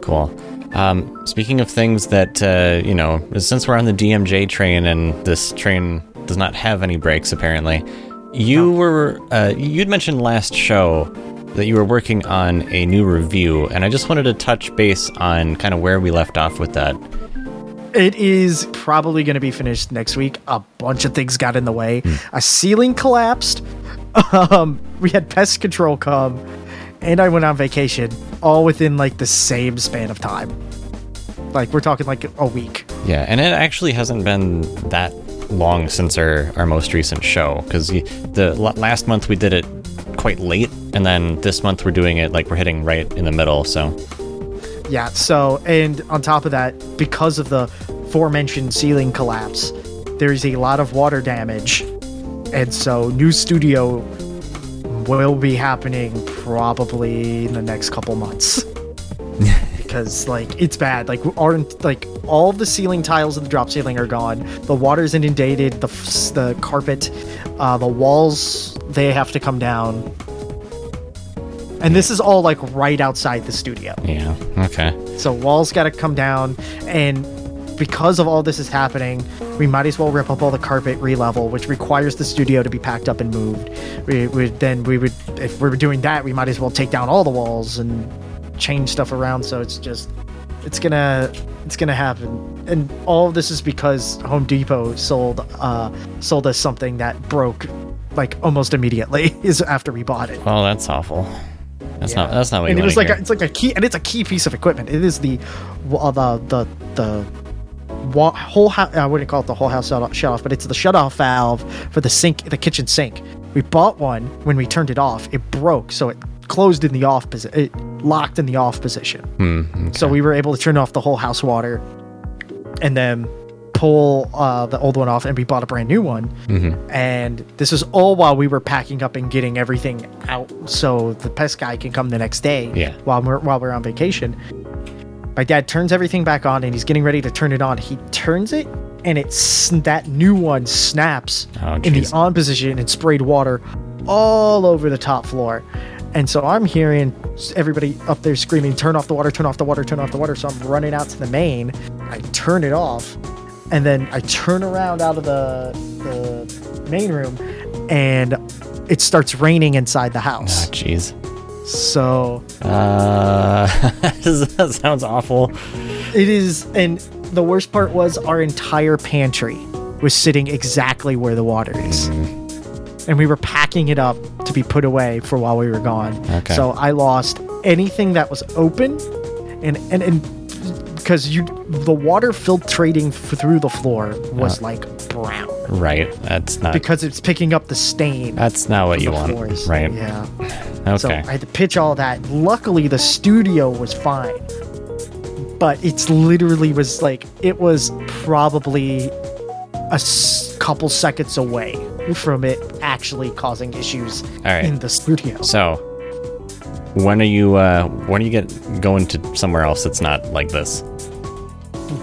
Cool. Um, speaking of things that, uh, you know, since we're on the DMJ train and this train does not have any brakes apparently, you were, uh, you'd mentioned last show that you were working on a new review, and I just wanted to touch base on kind of where we left off with that. It is probably going to be finished next week. A bunch of things got in the way. A ceiling collapsed. Um, we had pest control come, and I went on vacation, all within like the same span of time. Like we're talking like a week. Yeah, and it actually hasn't been that long since our, our most recent show because the l- last month we did it quite late, and then this month we're doing it like we're hitting right in the middle. So Yeah. So, and on top of that, because of the aforementioned ceiling collapse, there's a lot of water damage, and so new studio will be happening probably in the next couple months. because like it's bad. Like aren't like all the ceiling tiles of the drop ceiling are gone. The water's inundated. The the carpet uh the walls they have to come down. And this is all like right outside the studio. Yeah, okay. so walls got to come down, and because of all this is happening, we might as well rip up all the carpet, re-level, which requires the studio to be packed up and moved. We would then we would if we were doing that, we might as well take down all the walls and change stuff around. So it's just it's gonna it's gonna happen, and all of this is because Home Depot sold uh sold us something that broke like almost immediately is after we bought it. Oh, that's awful. That's not that's not what and you it was like a, it's like a key and it's a key piece of equipment it is the uh, the the the wa- whole house i wouldn't call it the whole house shut off, but it's the shut off valve for the sink the kitchen sink. We bought one when we turned it off. It broke so it closed in the off position it locked in the off position. Hmm, so we were able to turn off the whole house water and then pull uh, the old one off and we bought a brand new one. Mm-hmm. and this was all while we were packing up and getting everything out so the pest guy can come the next day Yeah. while we're while we're on vacation my dad turns everything back on and he's getting ready to turn it on. He turns it and it's that new one snaps Oh, in the on position and sprayed water all over the top floor. And so i'm hearing everybody up there screaming turn off the water turn off the water turn off the water. So i'm running out to the main. I turn it off and then I turn around out of the, the main room, and it starts raining inside the Ah, house. jeez. So Uh, that sounds awful. it is, and the worst part was our entire pantry was sitting exactly where the water is, and we were packing it up to be put away for while we were gone. Okay. So I lost anything that was open, and and and because you the water filtrating through the floor was like brown. Right. That's not. because it's picking up the stain. that's not what you want. floors. Right. Yeah. Okay. So I had to pitch all that. Luckily, the studio was fine, but it's literally was like it was probably a s- couple seconds away from it actually causing issues right. in the studio. So, when are you uh when are you get going to somewhere else that's not like this?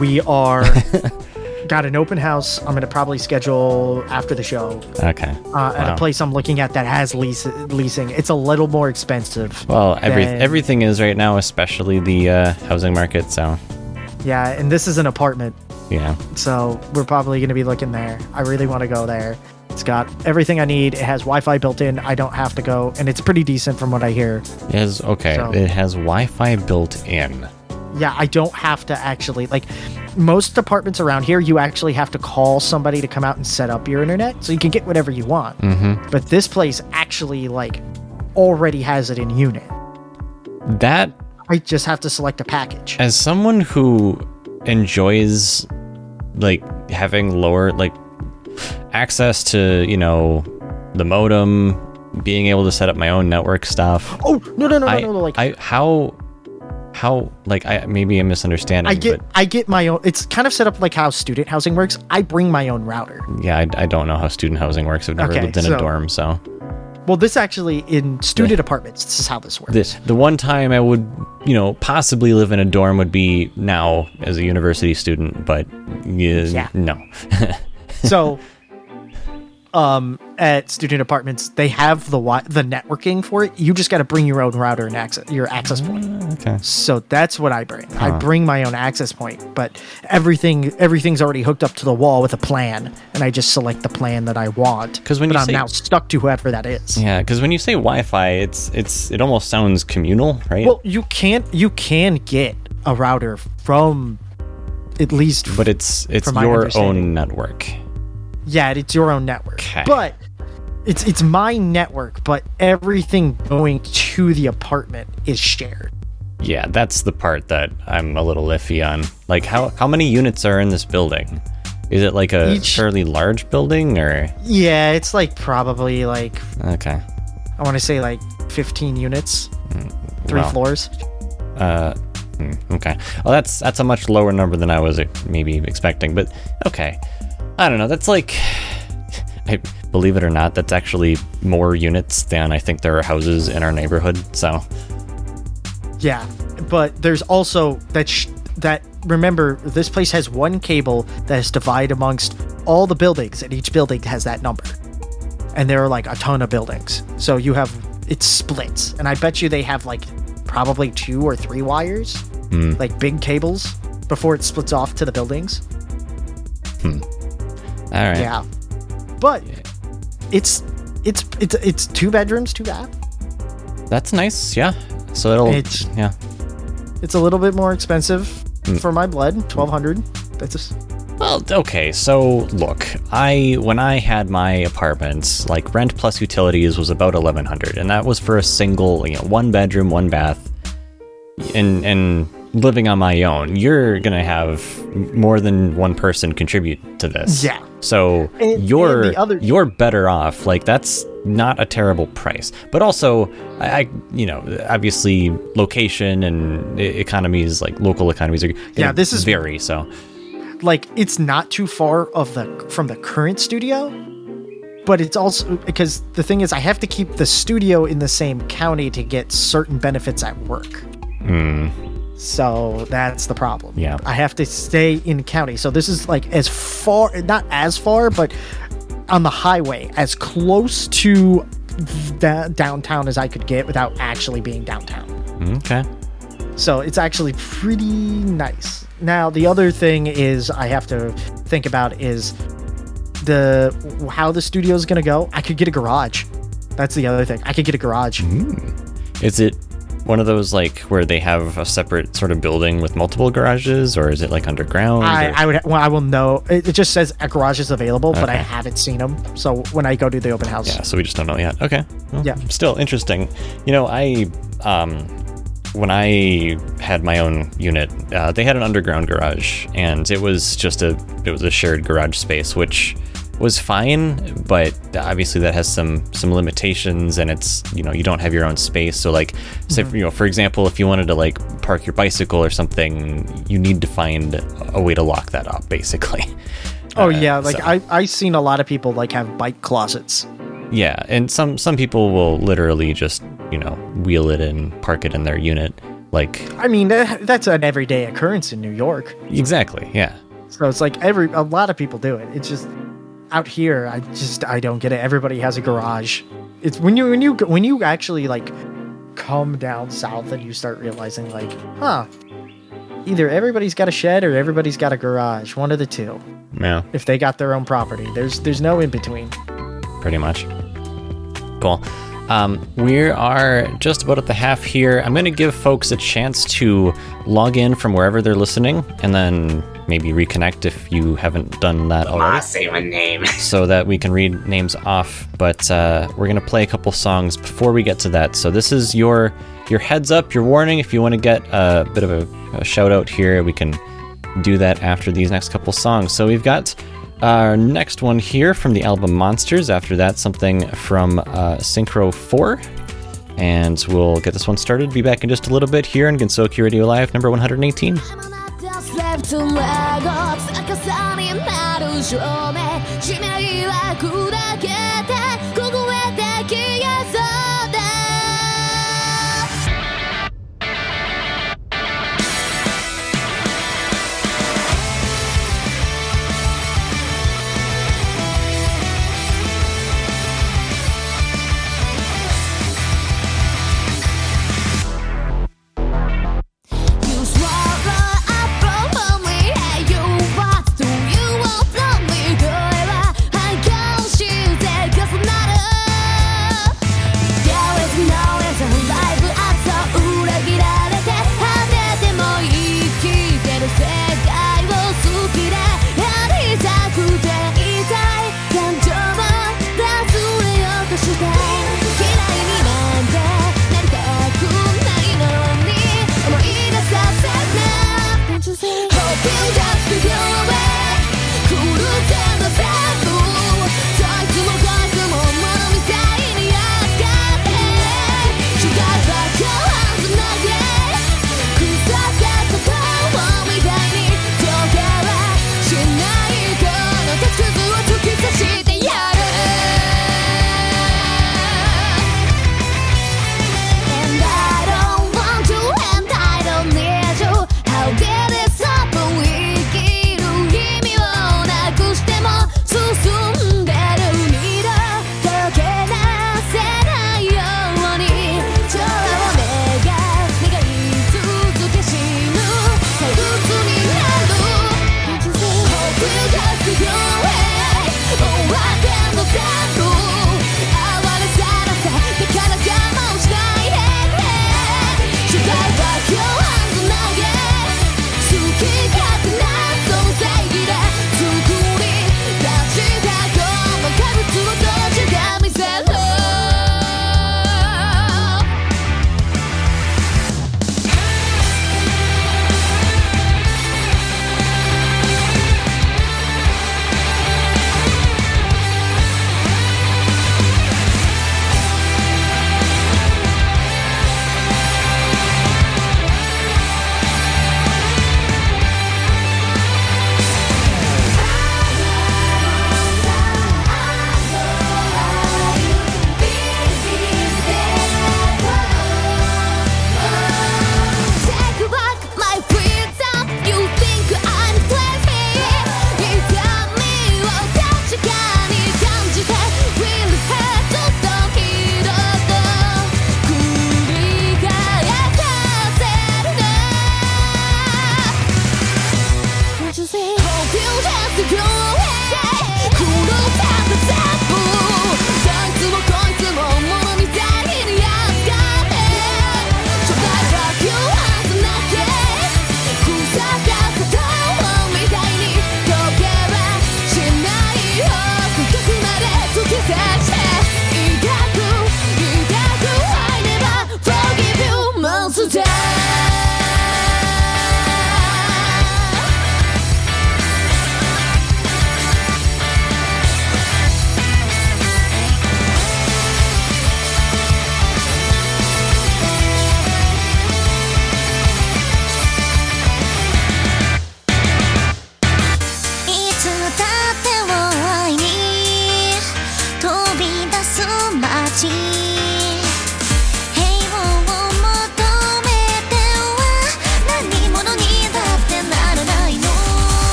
We are got an open house. I'm gonna probably schedule after the show Okay. uh, at Wow. a place I'm looking at that has lease leasing. It's a little more expensive. Well, every than- everything is right now, especially the uh, housing market. So, Yeah, and this is an apartment, yeah. so we're probably gonna be looking there. I really want to go there. It's got everything I need. It has Wi-Fi built in. I don't have to go, and it's pretty decent from what I hear. It has okay. So- It has Wi-Fi built in. Yeah, I don't have to actually like most apartments around here. You actually have to call somebody to come out and set up your internet, so you can get whatever you want. Mm-hmm. But this place actually like already has it in unit. That I just have to select a package. as someone who enjoys like having lower like access to you know the modem, being able to set up my own network stuff. Oh no no no no no! no like I how how like I maybe I'm misunderstanding. I get but I get my own. It's kind of set up like how student housing works. I bring my own router. yeah, I, I don't know how student housing works. I've never Okay, lived in a dorm, so Well, this actually in student apartments. This is how this works. the the one time I would you know possibly live in a dorm would be now as a university student, but yeah, Yeah. no. so, um, at student apartments, they have the wi- the networking for it. You just got to bring your own router and access your access point. okay. So that's what I bring. I bring my own access point, but everything everything's already hooked up to the wall with a plan, and I just select the plan that I want. 'Cause when but you I'm say- now stuck to whoever that is. Yeah, because when you say Wi-Fi, it's it's it almost sounds communal, right? Well, you can't you can get a router from at least but it's it's your own network. Yeah, it's your own network. 'Kay. But it's it's my network, but everything going to the apartment is shared. Yeah, that's the part that I'm a little iffy on. Like, how how many units are in this building? Is it like a Each- fairly large building, or Yeah, it's like probably like okay? I want to say like 15 units, three well, floors. Uh, hmm, okay. Well, that's that's a much lower number than I was uh, maybe expecting, but okay. I don't know. That's like, I believe it or not, that's actually more units than I think there are houses in our neighborhood. So Yeah, but there's also that sh- that remember this place has one cable that is divided amongst all the buildings, and each building has that number. And there are like a ton of buildings, so you have it splits, and I bet you they have like probably two or three wires, Hmm. like big cables, before it splits off to the buildings. All right. Yeah, but it's it's it's it's two bedrooms, two bath. That's nice. Yeah. So it'll. It's- yeah. It's a little bit more expensive Hmm. for my blood, twelve hundred. That's just, Well, okay. So look, I when I had my apartments, like rent plus utilities was about eleven hundred, and that was for a single, you know, one bedroom, one bath, and and living on my own. You're gonna have more than one person contribute to this. Yeah. So And- and you're the other- you're better off. Like that's not a terrible price, but also I, I you know, obviously location and economies, like local economies, are Yeah, this is- vary. So. like it's not too far of the from the current studio but it's also because the thing is i have to keep the studio in the same county to get certain benefits at work hmm. So that's the problem Yeah. i have to stay in county so this is like as far not as far but on the highway as close to da- downtown as i could get without actually being downtown Okay. so it's actually pretty nice. Now the other thing is I have to think about is the how the studio is gonna go. I could get a garage. That's the other thing. I could get a garage. Mm. Is it one of those like where they have a separate sort of building with multiple garages, or is it like underground? I, I would well, I will know. It, it just says a garage is available, but I haven't seen them. So when I go to the open house, yeah, so we just don't know yet. Okay. Well, Yeah. Still interesting. You know, I um when I had my own unit, uh, they had an underground garage, and it was just a it was a shared garage space, which was fine, but obviously that has some some limitations, and it's you know you don't have your own space. So like, Mm-hmm. you know for example, if you wanted to like park your bicycle or something, you need to find a way to lock that up, basically. oh Uh, yeah, like so- I I seen a lot of people like have bike closets. Yeah, and some some people will literally just you know, wheel it and park it in their unit. Like, I mean, that, that's an everyday occurrence in New York. exactly, yeah. So it's like every a lot of people do it. It's just out here, I just I don't get it. Everybody has a garage. It's when you when you when you actually like come down south and you start realizing like, huh, either everybody's got a shed or everybody's got a garage. One of the two. Yeah. If they got their own property, there's there's no in between. pretty much. Cool. Um, we are just about at the half here. I'm going to give folks a chance to log in from wherever they're listening and then maybe reconnect if you haven't done that already say my name. so that we can read names off. But uh, we're going to play a couple songs before we get to that. So this is your your heads up, your warning. If you want to get a bit of a, a shout out here, we can do that after these next couple songs. So we've got our next one here from the album Monsters. After that, something from uh, Synchro 4. And we'll get this one started. Be back in just a little bit here on Gensokyo Radio Live, number 118. プトはごつ赤さになる照明。地名は砕け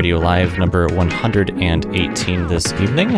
Radio Live, number 118 this evening.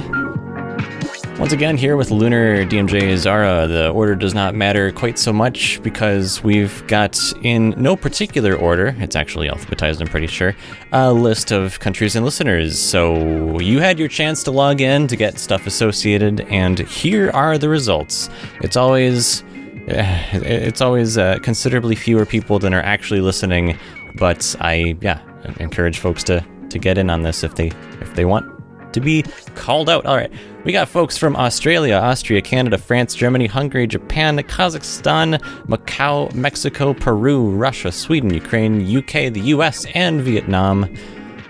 Once again, here with Lunar DMJ Zara. The order does not matter quite so much because we've got, in no particular order, it's actually alphabetized, I'm pretty sure, a list of countries and listeners. So you had your chance to log in to get stuff associated, and here are the results. It's always. eh, It's always uh, considerably fewer people than are actually listening, but I, yeah, encourage folks to to get in on this if they if they want to be called out. All right, we got folks from Australia, Austria, Canada, France, Germany, Hungary, Japan, Kazakhstan, Macau, Mexico, Peru, Russia, Sweden, Ukraine, UK, the US, and Vietnam.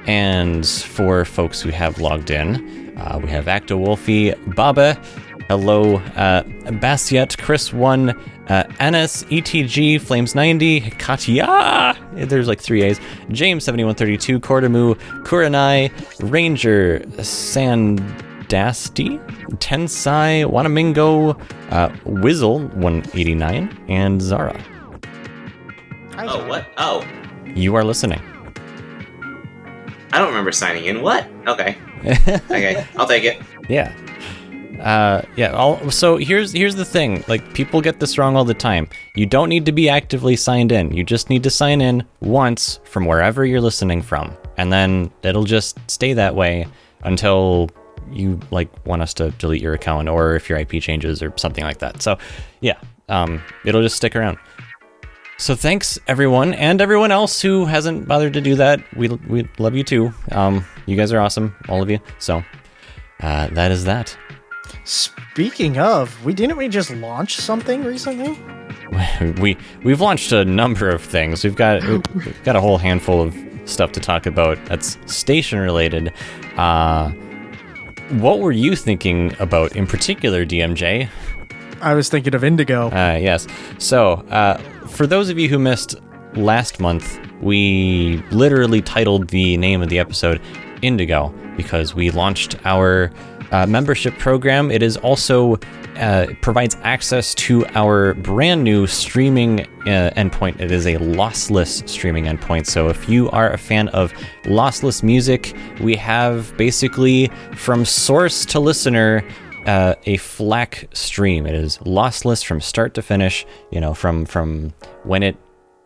And for folks who have logged in, uh, we have Acto Wolfie, Baba, Hello, uh, Basiet, Chris One, uh, Anis, ETG, Flames 90, Katya, there's like three A's, James 7132, Kordamu, Kuranai, Ranger, Sandasti, Tensai, Wanamingo, uh, Wizzle 189, and Zara. Oh, what? Oh, You are listening. I don't remember signing in. What? Okay. Okay, I'll take it. Yeah. Uh, yeah. All, so here's here's the thing. Like people get this wrong all the time. You don't need to be actively signed in. You just need to sign in once from wherever you're listening from, and then it'll just stay that way until you like want us to delete your account or if your IP changes or something like that. So, yeah. Um, it'll just stick around. So thanks everyone and everyone else who hasn't bothered to do that. We we love you too. Um, you guys are awesome, all of you. So uh, that is that. Speaking of, we didn't we just launch something recently? we we've launched a number of things. We've got we've got a whole handful of stuff to talk about that's station related. Uh, what were you thinking about in particular, DMJ? I was thinking of Indigo. Uh, yes. So, uh, for those of you who missed last month, we literally titled the name of the episode Indigo because we launched our uh, membership program. It is also uh, provides access to our brand new streaming uh, endpoint. It is a lossless streaming endpoint. So if you are a fan of lossless music, we have basically from source to listener uh, a FLAC stream. It is lossless from start to finish. You know, from from when it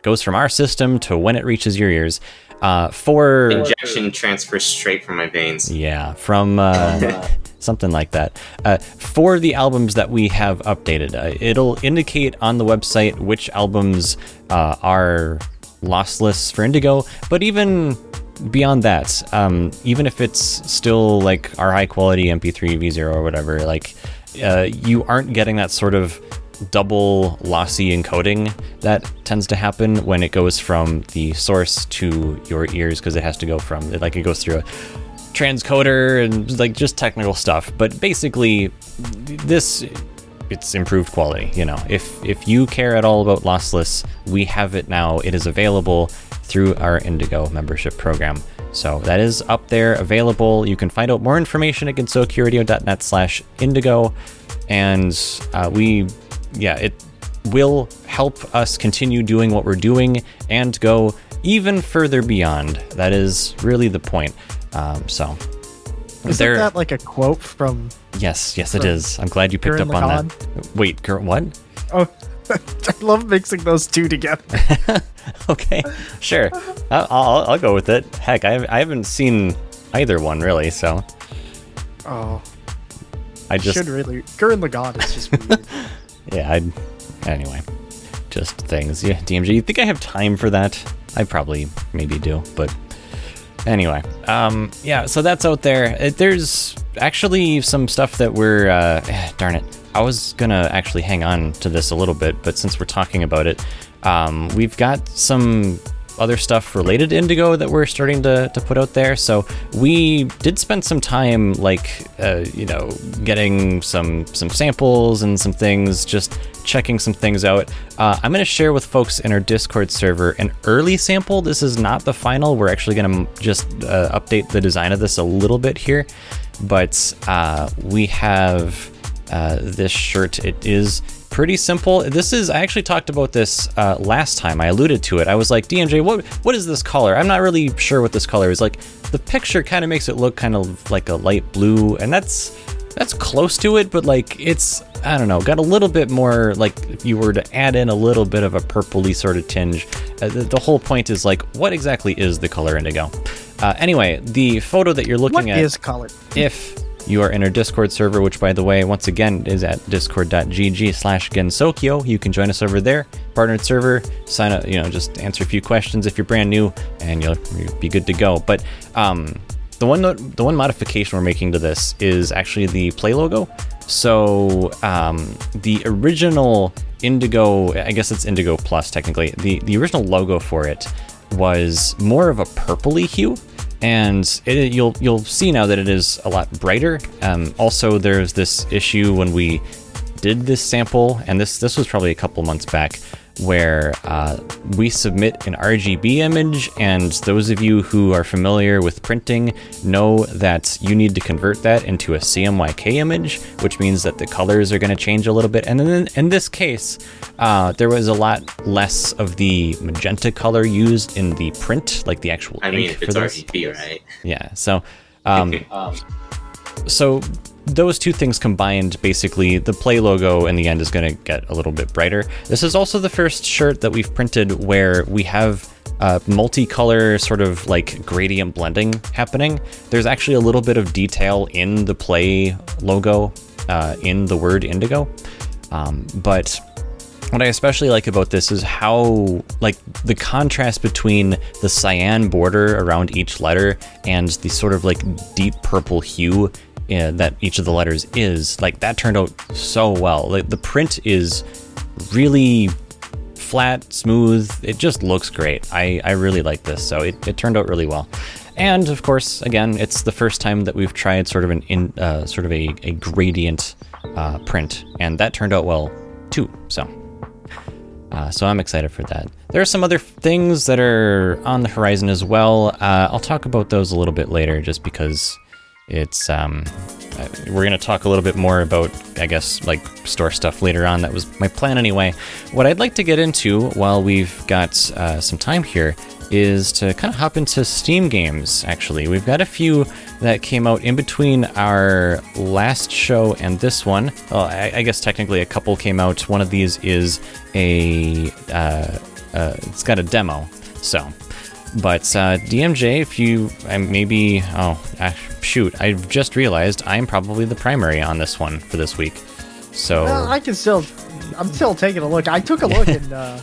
goes from our system to when it reaches your ears. Uh, for Injection transfers straight from my veins. yeah, from uh, something like that. Uh, for the albums that we have updated, uh, it'll indicate on the website which albums uh, are lossless for Indigo. But even beyond that, um, even if it's still like our high quality MP3 V0 or whatever, like uh, you aren't getting that sort of double lossy encoding that tends to happen when it goes from the source to your ears because it has to go from like it goes through a transcoder and like just technical stuff. But basically, this it's improved quality. You know, if if you care at all about lossless, we have it now. It is available through our Indigo membership program. So that is up there, available. You can find out more information at gensokyoradio.net slash indigo. And uh, we, yeah, it will help us continue doing what we're doing and go even further beyond. That is really the point. Um, so Isn't there, that like a quote from? yes, yes, it from is. I'm glad you picked up on that. Wait, what? Oh, I love mixing those two together. okay, sure. I'll, I'll, I'll go with it. Heck, I, I haven't seen either one really, so Oh, I just should really. Gurren Lagann is just weird. yeah. I'd, anyway, just things. Yeah, DMJ. You think I have time for that? I probably maybe do, but anyway, um, yeah. So that's out there. It, there's actually some stuff that we're. Uh, darn it. I was gonna actually hang on to this a little bit, but since we're talking about it, um, we've got some other stuff related to Indigo that we're starting to, to put out there. So we did spend some time, like, uh, you know, getting some some samples and some things, just checking some things out. Uh, I'm going to share with folks in our Discord server an early sample. This is not the final. We're actually going to just uh, update the design of this a little bit here, but uh, we have uh, this shirt. It is pretty simple. This is I actually talked about this uh, last time. I alluded to it. I was like, DMJ, what what is this color? I'm not really sure what this color is. Like the picture kind of makes it look kind of like a light blue, and that's that's close to it, but like it's I don't know, got a little bit more like if you were to add in a little bit of a purpley sort of tinge. Uh, the, the whole point is like, what exactly is the color indigo? Uh, anyway, the photo that you're looking what at is color? if you are in our Discord server, which by the way, once again, is at discord.gg slash gensokyo. You can join us over there, partnered server, sign up, you know, just answer a few questions if you're brand new, and you'll, you'll be good to go. But um, the one the one modification we're making to this is actually the play logo. So um, the original Indigo, I guess it's Indigo Plus technically. The the original logo for it was more of a purpley hue and it, you'll you'll see now that it is a lot brighter. Um, also, there's this issue when we did this sample, and this this was probably a couple months back, where uh, we submit an RGB image, and those of you who are familiar with printing know that you need to convert that into a CMYK image, which means that the colors are going to change a little bit. And then in this case, uh, there was a lot less of the magenta color used in the print, like the actual I mean, ink if for it's. RGB, right? Yeah. So, um, so those two things combined, basically, the play logo in the end is going to get a little bit brighter. This is also the first shirt that we've printed where we have uh, multicolor sort of like gradient blending happening. There's actually a little bit of detail in the play logo, uh, in the word indigo, um, but what I especially like about this is how, like, the contrast between the cyan border around each letter and the sort of like deep purple hue uh, that each of the letters is. Like, that turned out so well. Like, the print is really flat, smooth. It just looks great. I, I really like this, so it, it turned out really well. And of course, again, it's the first time that we've tried sort of an in uh, sort of a, a gradient uh, print, and that turned out well too. So. Uh, so I'm excited for that. There are some other things that are on the horizon as well. Uh, I'll talk about those a little bit later, just because it's um, uh, we're gonna talk a little bit more about, I guess, like store stuff later on. That was my plan anyway. What I'd like to get into while we've got uh, some time here is to kind of hop into Steam games. Actually, we've got a few that came out in between our last show and this one. Well, I, I guess technically a couple came out. One of these is a uh, uh, it's got a demo, so. But uh, DMJ, if you uh, maybe oh uh, shoot, I've just realized I'm probably the primary on this one for this week. So Well, I can still. I'm still taking a look. I took a look and uh,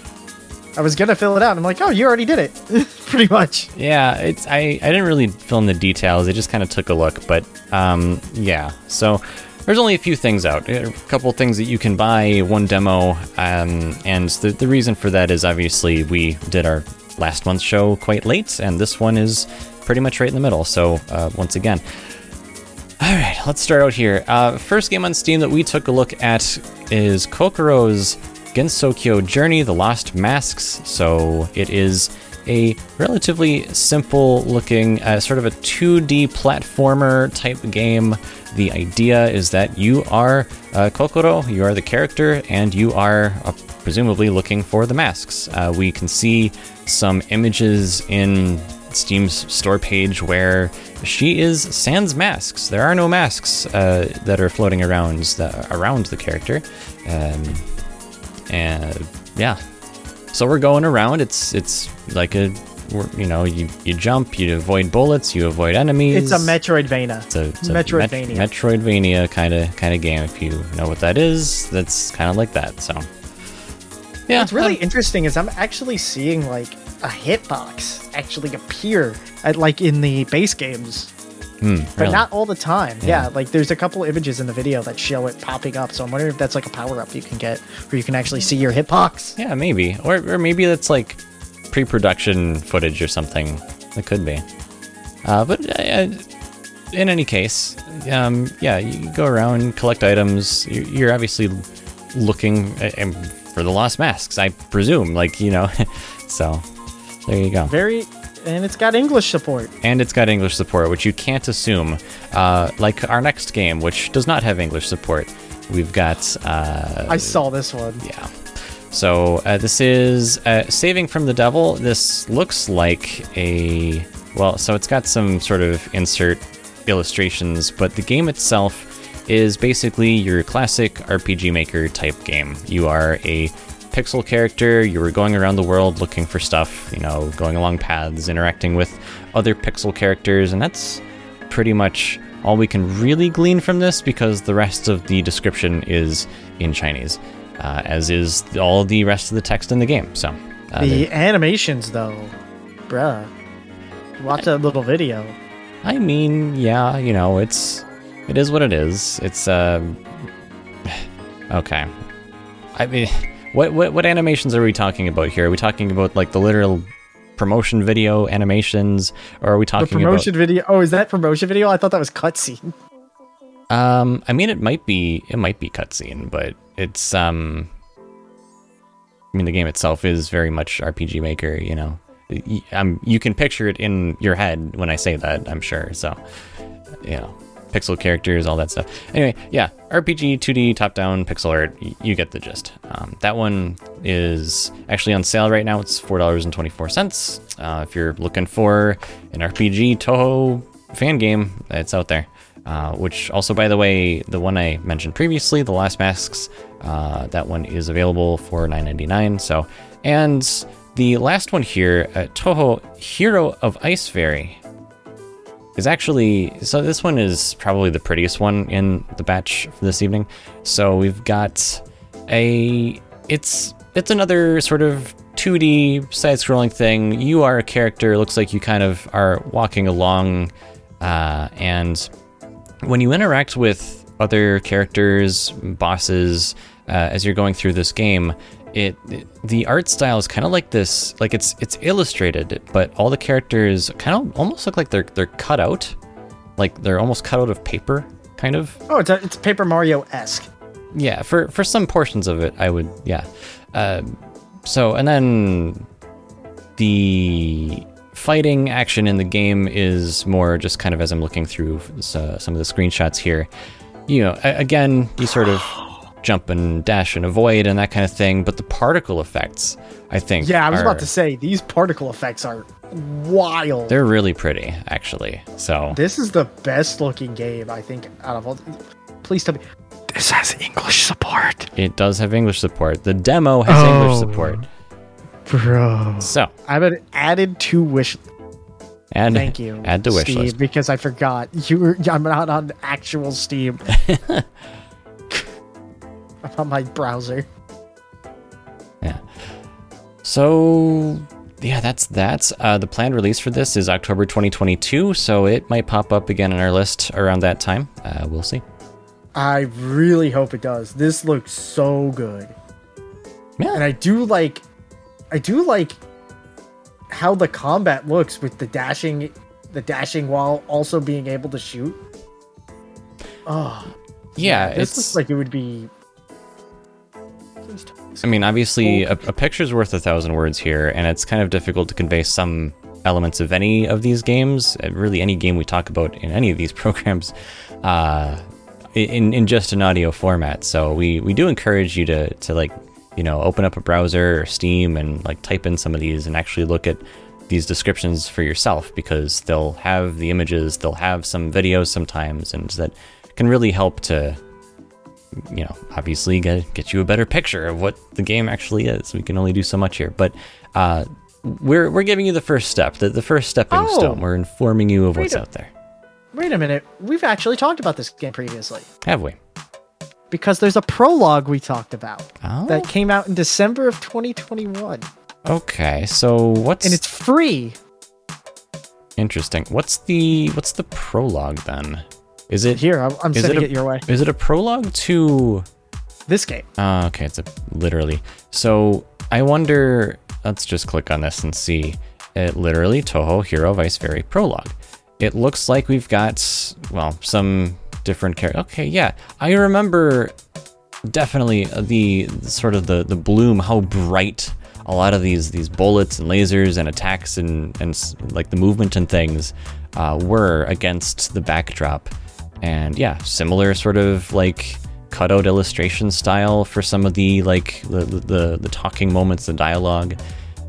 I was gonna fill it out. I'm like, oh, you already did it, pretty much. Yeah, it's I, I didn't really fill in the details. I just kind of took a look, but um, yeah. So there's only a few things out. A couple things that you can buy, one demo, um, and the the reason for that is obviously we did our last month's show quite late, and this one is pretty much right in the middle. So uh, once again. All right, let's start out here. Uh, first game on Steam that we took a look at is Kokoro's Gensokyo Journey: The Lost Masks. So it is a relatively simple-looking, uh, sort of a 2D platformer type game. The idea is that you are uh, Kokoro, you are the character, and you are uh, presumably looking for the masks. Uh, we can see some images in Steam's store page where she is sans masks. There are no masks uh, that are floating around the, around the character, um, and yeah. So we're going around. It's it's like a you know you you jump, you avoid bullets, you avoid enemies. It's a Metroidvania. It's a, it's a Metroidvania. Met- Metroidvania kind of kind of game. If you know what that is, that's kind of like that. So yeah, What's really um, interesting is I'm actually seeing like a hitbox actually appear at like in the base games, hmm, but really. not all the time. Yeah. Yeah. like there's a couple images in the video that show it popping up. So I'm wondering if that's like a power up you can get where you can actually see your hitbox. Yeah, maybe. Or, or maybe that's like pre production footage or something. It could be. Uh, but uh, in any case, um, yeah, you go around, collect items. You're, you're obviously looking uh, um, for the lost masks, I presume. Like, you know. so there you go. Very, and it's got English support. And it's got English support, which you can't assume. Uh, like our next game, which does not have English support. We've got. Uh, I saw this one. yeah. So uh, this is uh, Saving from the Devil. This looks like a well. So it's got some sort of insert illustrations, but the game itself is basically your classic RPG Maker type game. You are a pixel character. You are going around the world looking for stuff. You know, going along paths, interacting with other pixel characters, and that's pretty much all we can really glean from this because the rest of the description is in Chinese, uh, as is all the rest of the text in the game. So, uh, The animations, though, bruh. Watch that little video. I mean, yeah, you know, it's it is what it is. It's um, okay. I mean, what what what animations are we talking about here? Are we talking about like the literal promotion video animations, or are we talking about The promotion video. Oh, is that promotion video? I thought that was cutscene. Um, I mean, it might be it might be cutscene, but it's um. I mean, the game itself is very much RPG Maker. You know, um, you can picture it in your head when I say that. I'm sure. So, you know, pixel characters, all that stuff. Anyway, yeah, RPG 2D top down pixel art. You get the gist. Um, that one is actually on sale right now. It's four dollars and twenty four cents. Uh, if you're looking for an RPG Touhou fan game, it's out there. Uh, which also, by the way, the one I mentioned previously, the Last Masks, uh, that one is available for nine ninety nine. So, and the last one here, Touhou Hero of Ice Fairy, is actually so. This one is probably the prettiest one in the batch for this evening. So we've got a. It's it's another sort of 2D side-scrolling thing. You are a character. Looks like you kind of are walking along, uh, and when you interact with other characters, bosses, uh, as you're going through this game, it, it- the art style is kind of like this, like it's it's illustrated, but all the characters kind of almost look like they're they're cut out, like they're almost cut out of paper, kind of. Oh, it's a, it's Paper Mario esque. Yeah, for for some portions of it, I would yeah. Um so and then the fighting action in the game is more just kind of as I'm looking through uh, some of the screenshots here. You know, again, you sort of jump and dash and avoid and that kind of thing, but the particle effects, I think, Yeah, I was are- about to say these particle effects are wild. They're really pretty, actually. So This is the best looking game I think out of all. Please tell me this has English support, it does have English support. The demo has oh, English Oh. support. bro. So I've been added to wish. and Thank you. add to wish Steve, list. because I forgot you were. I'm not on actual Steam. On my browser. Yeah. So yeah, that's that. Uh, the planned release for this is October 2022, so it might pop up again on our list around that time. Uh, we'll see. I really hope it does. This looks so good. Yeah. And I do like I do like how the combat looks with the dashing the dashing while also being able to shoot. Oh, yeah, this it's looks like it would be I mean, obviously, a, a picture's worth a thousand words here, and it's kind of difficult to convey some elements of any of these games. uh, Really, any game we talk about in any of these programs, uh, in in just an audio format. So we we do encourage you to to like you know open up a browser or Steam and like type in some of these and actually look at these descriptions for yourself because they'll have the images, they'll have some videos sometimes, and that can really help to you know, obviously get get you a better picture of what the game actually is. We can only do so much here, but uh, we're we're giving you the first step, the, the first stepping Oh. stone. We're informing you of what's a- out there. Wait a minute. We've actually talked about this game previously Have we? because there's a prologue we talked about Oh, that came out in December of 2021 okay. So what's and it's free. interesting? What's the what's the prologue then? Is it Here, I'm, I'm sending it, it, your way. Is it a prologue to? This game. Uh, okay, it's a literally. So I wonder. Let's just click on this and see. It literally Touhou Hero of Ice Fairy prologue. It looks like we've got well some different characters. Okay, yeah, I remember definitely the, the sort of the the bloom, how bright a lot of these these bullets and lasers and attacks and and like the movement and things uh, were against the backdrop. And yeah, similar sort of like cutout illustration style for some of the like the the, the talking moments, the dialogue.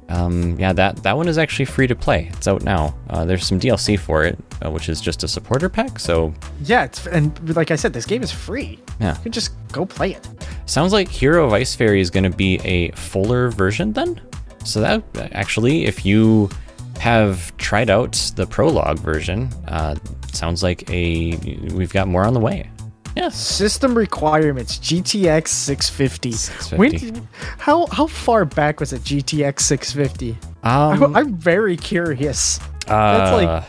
Um, yeah, that that one is actually free to play. It's out now. Uh, there's some DLC for it, uh, which is just a supporter pack. So Yeah, it's and like I said, this game is free. Yeah. You can just go play it. Sounds like Hero of Ice Fairy is going to be a fuller version then. So that actually, if you have tried out the prologue version, uh, sounds like a we've got more on the way. Yeah. System requirements: GTX 650. 650. When how how far back was it GTX 650? Um, I, am very curious. uh, that's like-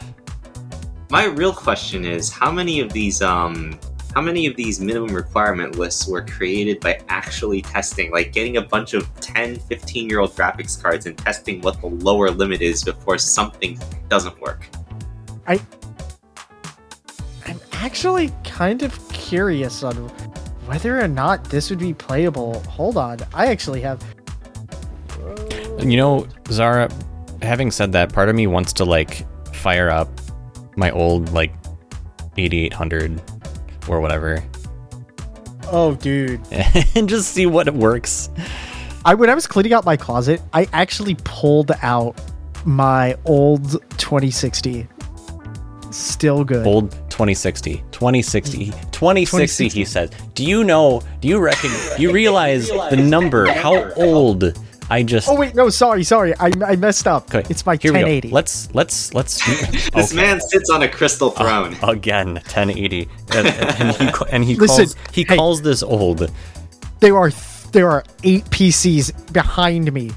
My real question is how many of these um how many of these minimum requirement lists were created by actually testing like getting a bunch of 10 15 year old graphics cards and testing what the lower limit is before something doesn't work I'm actually kind of curious on whether or not this would be playable. Hold on, I actually have. You know, Zara, having said that, part of me wants to like fire up my old like 8800 or whatever Oh, dude. and just see what works. I when I was cleaning out my closet, I actually pulled out my old 2060. Still good. Old 2060. 2060. Mm. 2060, he says. Do you know, do you reckon, do you realize the number, how old I just. Oh wait, no, sorry, sorry, I, I messed up. Okay, It's my here 1080. Let's, let's, let's. this okay. man sits on a crystal uh, throne Again, 1080. And, and he, and he Listen, calls, he hey. calls this old. there are there are eight PCs behind me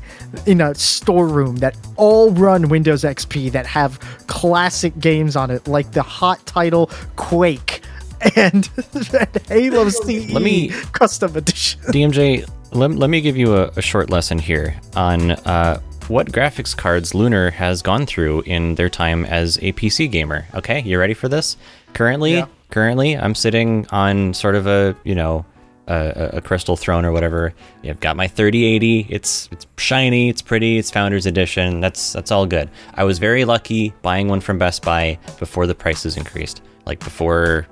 in a storeroom that all run Windows XP that have classic games on it, like the hot title Quake and Halo CE Let me- Custom Edition. DMJ, let, let me give you a, a short lesson here on uh, what graphics cards Lunar has gone through in their time as a PC gamer. Okay, you ready for this? Currently, Yeah. currently, I'm sitting on sort of a you know a, a- crystal throne or whatever. I've got my 3080. It's it's shiny, it's pretty, it's Founders Edition. That's that's all good. I was very lucky buying one from Best Buy before the prices increased, like before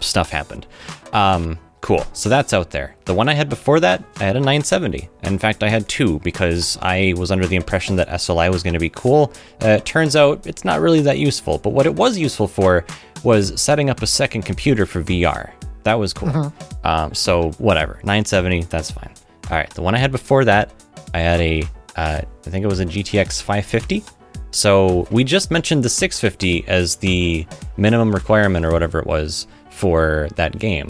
stuff happened. Um, cool. So that's out there. The one I had before that, I had a 970. In fact, I had two because I was under the impression that SLI was going to be cool. Uh, turns out it's not really that useful. But what it was useful for was setting up a second computer for VR. That was cool. Um, so whatever, 970, that's fine. All right, the one I had before that, I had a, uh, I think it was a GTX 550. So we just mentioned the 650 as the minimum requirement or whatever it was for that game.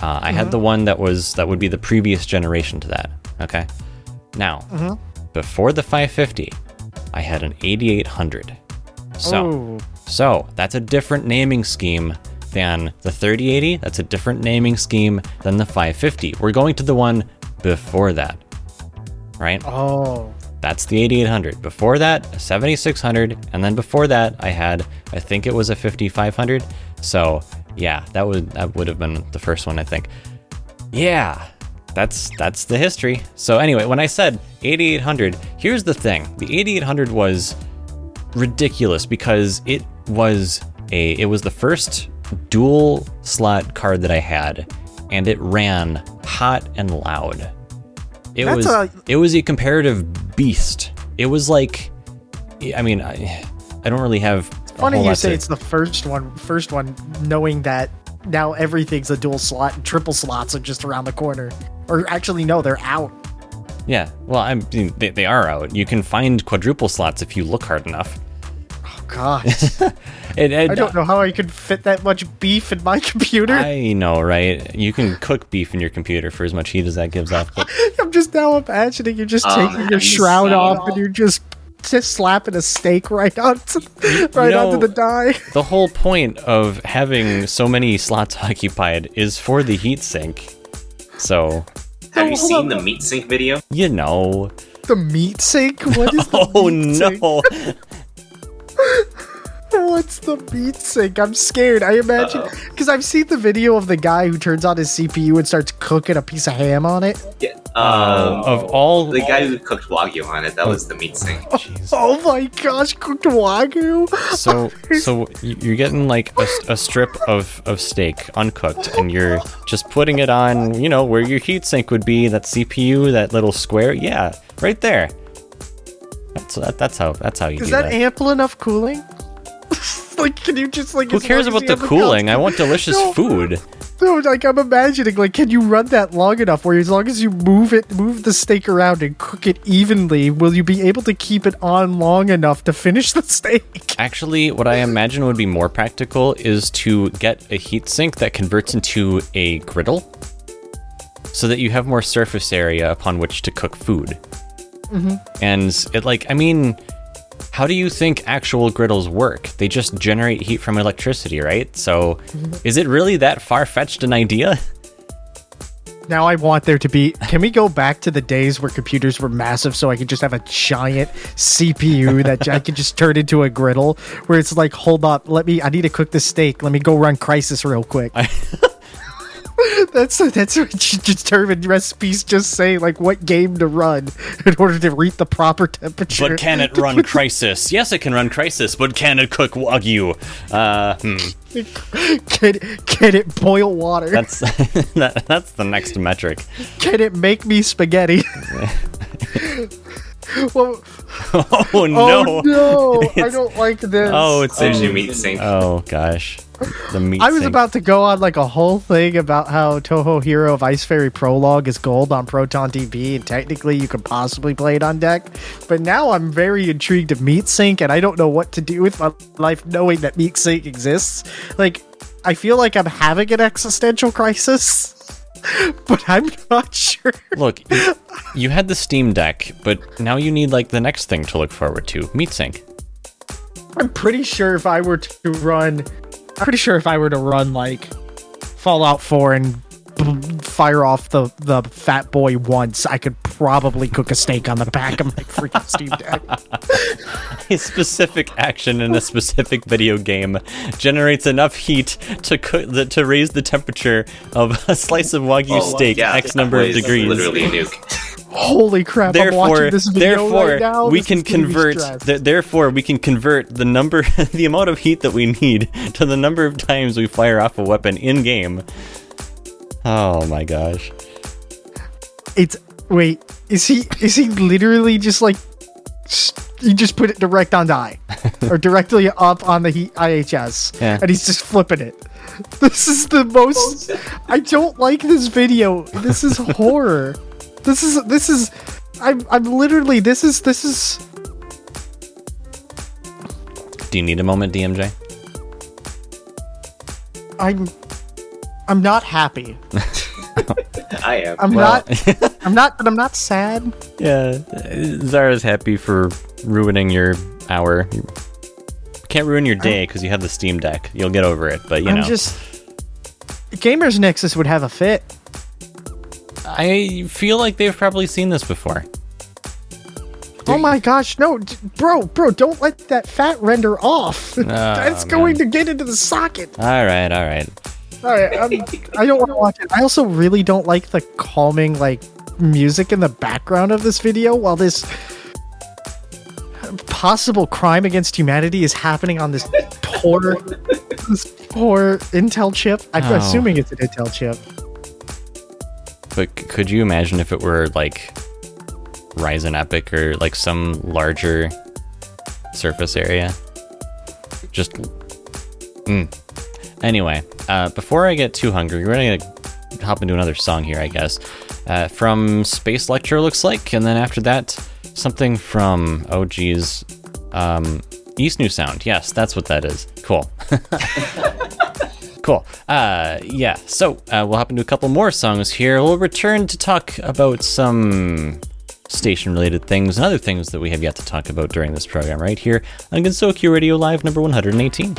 Uh, I had the one that was that would be the previous generation to that. Okay. Now, before the 550, I had an 8800. So, Oh, so that's a different naming scheme than the 3080. That's a different naming scheme than the 550. We're going to the one before that, right? Oh, That's the 8800. Before that, a 7600, and then before that, I had I think it was a 5500. So yeah, that would that would have been the first one I think. Yeah, that's that's the history. So anyway, when I said 8800, here's the thing: the 8800 was ridiculous because it was a it was the first dual slot card that I had, and it ran hot and loud. It That's was a- it was a comparative beast. It was like, I mean, I, I don't really have. a funny you say to- it's the first one. First one, knowing that now everything's a dual slot and triple slots are just around the corner. Or actually, no, they're out. Yeah, well, I mean, they, they are out. You can find quadruple slots if you look hard enough. God, It, it- I don't know how I could fit that much beef in my computer. I know, right? You can cook beef in your computer for as much heat as that gives off. But I'm just now imagining you're just Um, taking your have you shroud off and you're just just slapping a steak right onto right know- onto the die. the whole point of having so many slots occupied is for the heat sink. So, Have you seen the meat sync video? you know. The meat sink? What is the Oh meat sink? no. What's the meat sink? I'm scared. I imagine because I've seen the video of the guy who turns on his CPU and starts cooking a piece of ham on it. Yeah. Uh, Um, of all the guy who cooked wagyu on it, that was the meat sync. Oh my gosh, cooked wagyu! So, so you're getting like a strip of, of steak uncooked, and you're just putting it on, you know, where your heat sink would be. That CPU, that little square, yeah, right there. That's that, that's how that's how you Is do that that. ample enough cooling? like, can you just like? Who cares about the cooling? I want delicious No. food. No, like I'm imagining, like, can you run that long enough where as long as you move it, move the steak around and cook it evenly, will you be able to keep it on long enough to finish the steak? Actually, what I imagine would be more practical is to get a heat sink that converts into a griddle so that you have more surface area upon which to cook food. Mm-hmm. And it, like, I mean, how do you think actual griddles work? They just generate heat from electricity, right? So, mm-hmm. is it really that far fetched an idea? Now I want there to be. Can we go back to the days where computers were massive, so I could just have a giant CPU that I could just turn into a griddle, where it's like, hold up, let me. I need to cook this steak. Let me go run Crysis real quick. that's that's what you determined recipes just say like what game to run in order to reach the proper temperature. But can it run Crysis? Yes, it can run Crysis, but can it cook Wagyu? Uh, hmm. can, can it boil water? That's that, that's the next metric. Can it make me spaghetti? well, Oh no! Oh no! I don't like this. Oh, it's There's in- your meat sync. Oh gosh, the meat. I was sink. about to go on like a whole thing about how Touhou Hero of Ice Fairy Prologue is gold on ProtonDB, and technically you could possibly play it on deck. But now I'm very intrigued of Meat Sync, and I don't know what to do with my life knowing that Meat Sync exists. Like, I feel like I'm having an existential crisis, but I'm not sure. Look, you, you had the Steam Deck, but now you need like the next thing to look forward to: Meat Sync. I'm pretty sure if I were to run, I'm pretty sure if I were to run like Fallout 4 and fire off the the Fat Boy once, I could probably cook a steak on the back of my freaking Steam Deck. A specific action in a specific video game generates enough heat to cook the, to raise the temperature of a slice of Wagyu Oh, steak yeah, X number of degrees. Literally a nuke. Holy crap! I'm therefore, watching this video therefore, right now. we This can is gonna be convert. th- therefore, we can convert the number, the amount of heat that we need to the number of times we fire off a weapon in game. Oh my gosh! It's wait, is he is he literally just like you just put it direct on die or directly up on the he- IHS Yeah. and he's just flipping it. This is the most I don't like this video. This is horror. This is this is I'm I'm literally this is this is Do you need a moment, DMJ? I'm I'm not happy. I am. I'm Well- not I'm not but I'm not sad. Yeah, Zara's happy for ruining your hour. You're can't ruin your day because you have the Steam Deck. You'll get over it, but you I'm know. just Gamers Nexus would have a fit. I feel like they've probably seen this before. Oh my gosh, no, bro, bro, don't let that fat render off. Ah, That's going to get into the socket. All right, all right. All right, I'm, I don't want to watch it. I also really don't like the calming like music in the background of this video while this possible crime against humanity is happening on this poor, this poor Intel chip. I'm Oh. assuming it's an Intel chip. But could you imagine if it were like Ryzen EPYC or like some larger surface area? Just. Mm. Anyway, uh, before I get too hungry, we're gonna hop into another song here, I guess. Uh, from Space Lecture, looks like, and then after that, something from oh geez, um, East New Sound. Yes, that's what that is. Cool. Cool. Uh, yeah. So uh, we'll hop into a couple more songs here. We'll return to talk about some station-related things and other things that we have yet to talk about during this program right here on Gensokyo Radio Live number 118.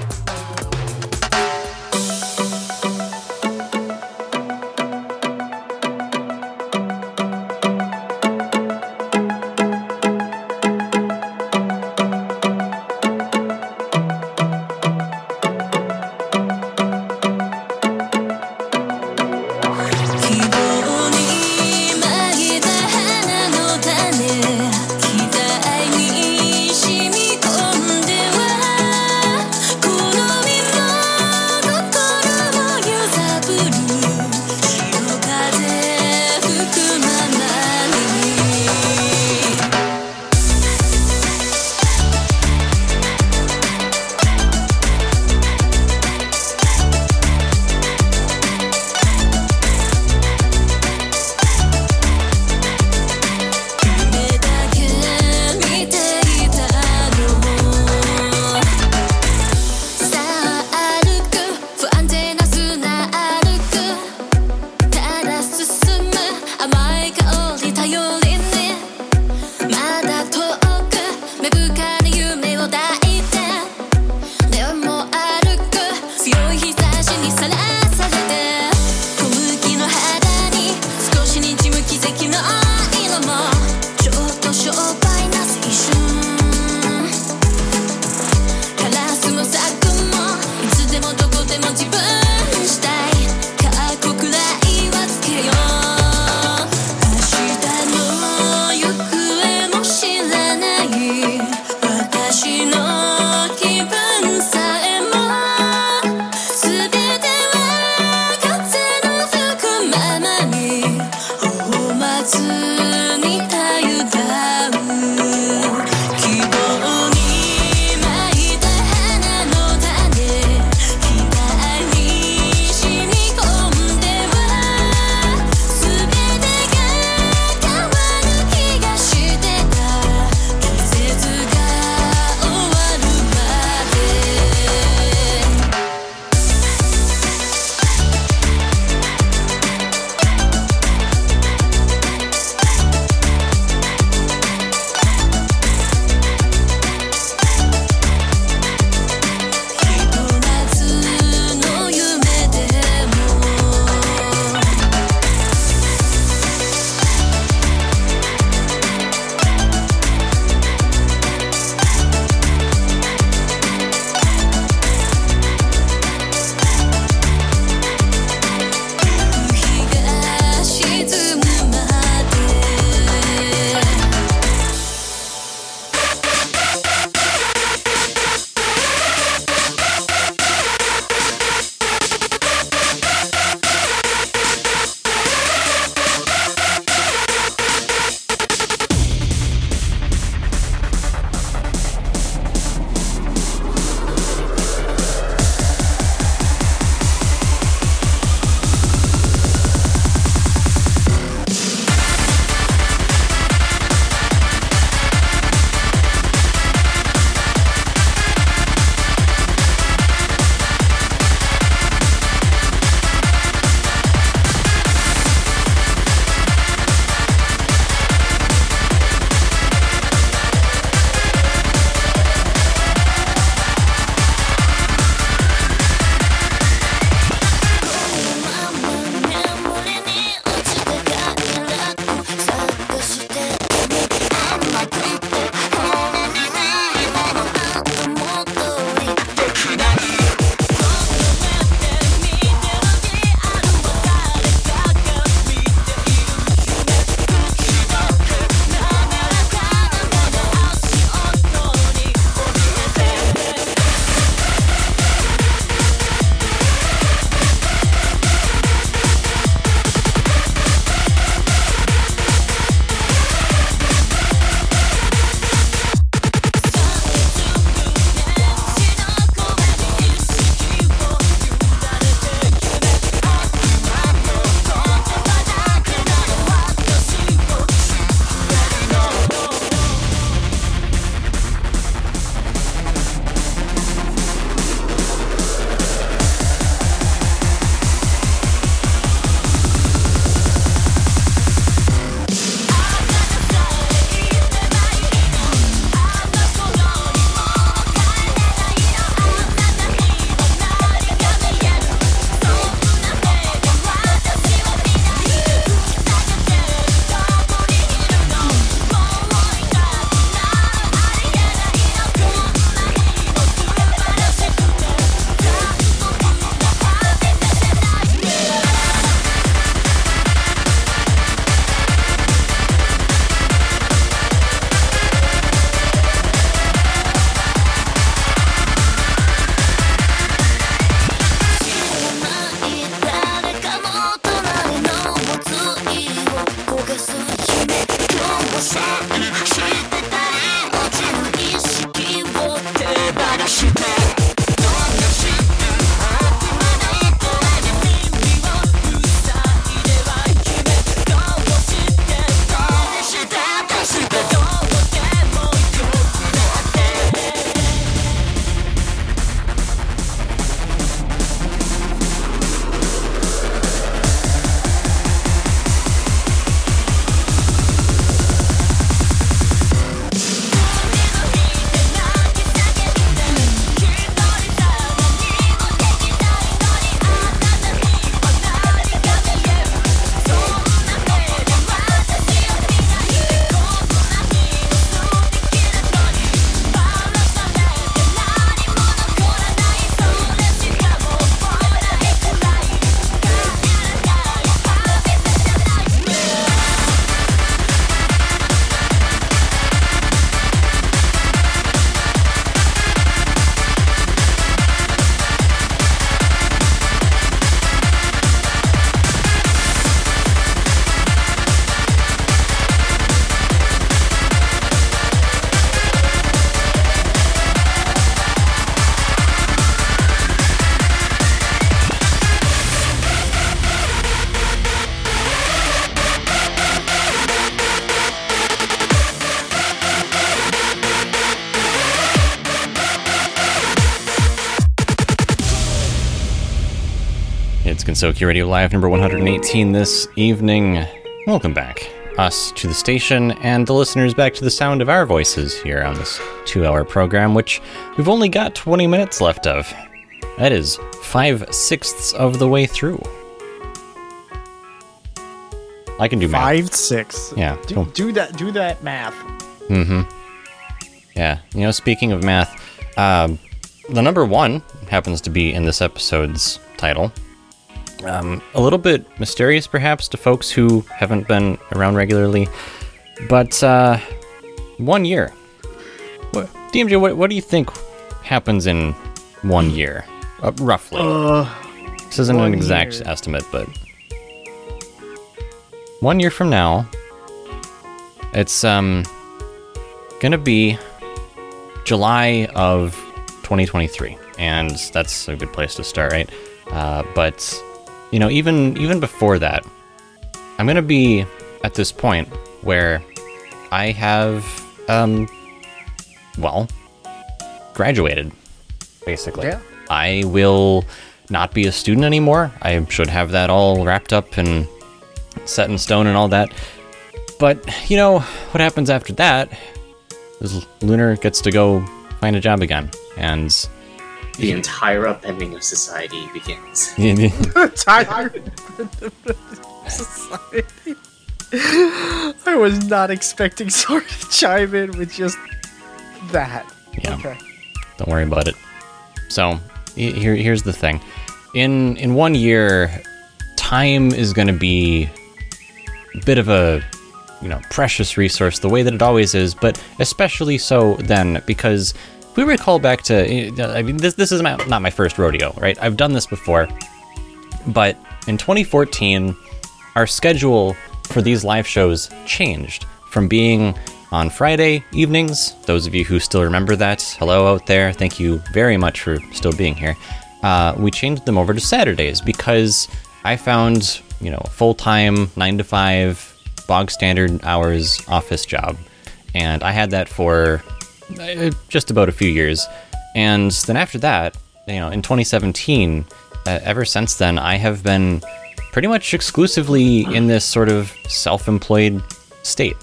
Gensokyo Radio Live number 118 this evening. Welcome back, us to the station, and the listeners back to the sound of our voices here on this two hour program, which we've only got 20 minutes left of. That is five sixths of the way through. I can do math. Five, six. Yeah, Do, cool. do that. Do that math. Mm-hmm. Yeah. You know, speaking of math, um, the number one happens to be in this episode's title. Um, a little bit mysterious, perhaps, to folks who haven't been around regularly, but uh, one year. What, DMJ, what, what do you think happens in one year, uh, roughly? Uh, this isn't an exact year. estimate, but one year from now, it's um gonna be July of 2023, and that's a good place to start, right? Uh, but you know, even even before that, I'm gonna be at this point where I have um well graduated, basically. Yeah. I will not be a student anymore. I should have that all wrapped up and set in stone and all that. But you know what happens after that is Lunar gets to go find a job again, and The entire upending of society begins. tired society. I was not expecting Sora to chime in with just that. Yeah. Okay. Don't worry about it. So here, here's the thing: in in one year, time is going to be a bit of a you know precious resource, the way that it always is, but especially so then because if we recall back to, I mean, this this is my, not my first rodeo, right? I've done this before, but in 2014, our schedule for these live shows changed from being on Friday evenings. Those of you who still remember that, hello out there. Thank you very much for still being here. Uh, we changed them over to Saturdays because I found, you know, a full time, nine to five, bog standard hours office job. And I had that for just about a few years. And then after that, you know, in 2017, uh, ever since then, I have been pretty much exclusively in this sort of self employed state.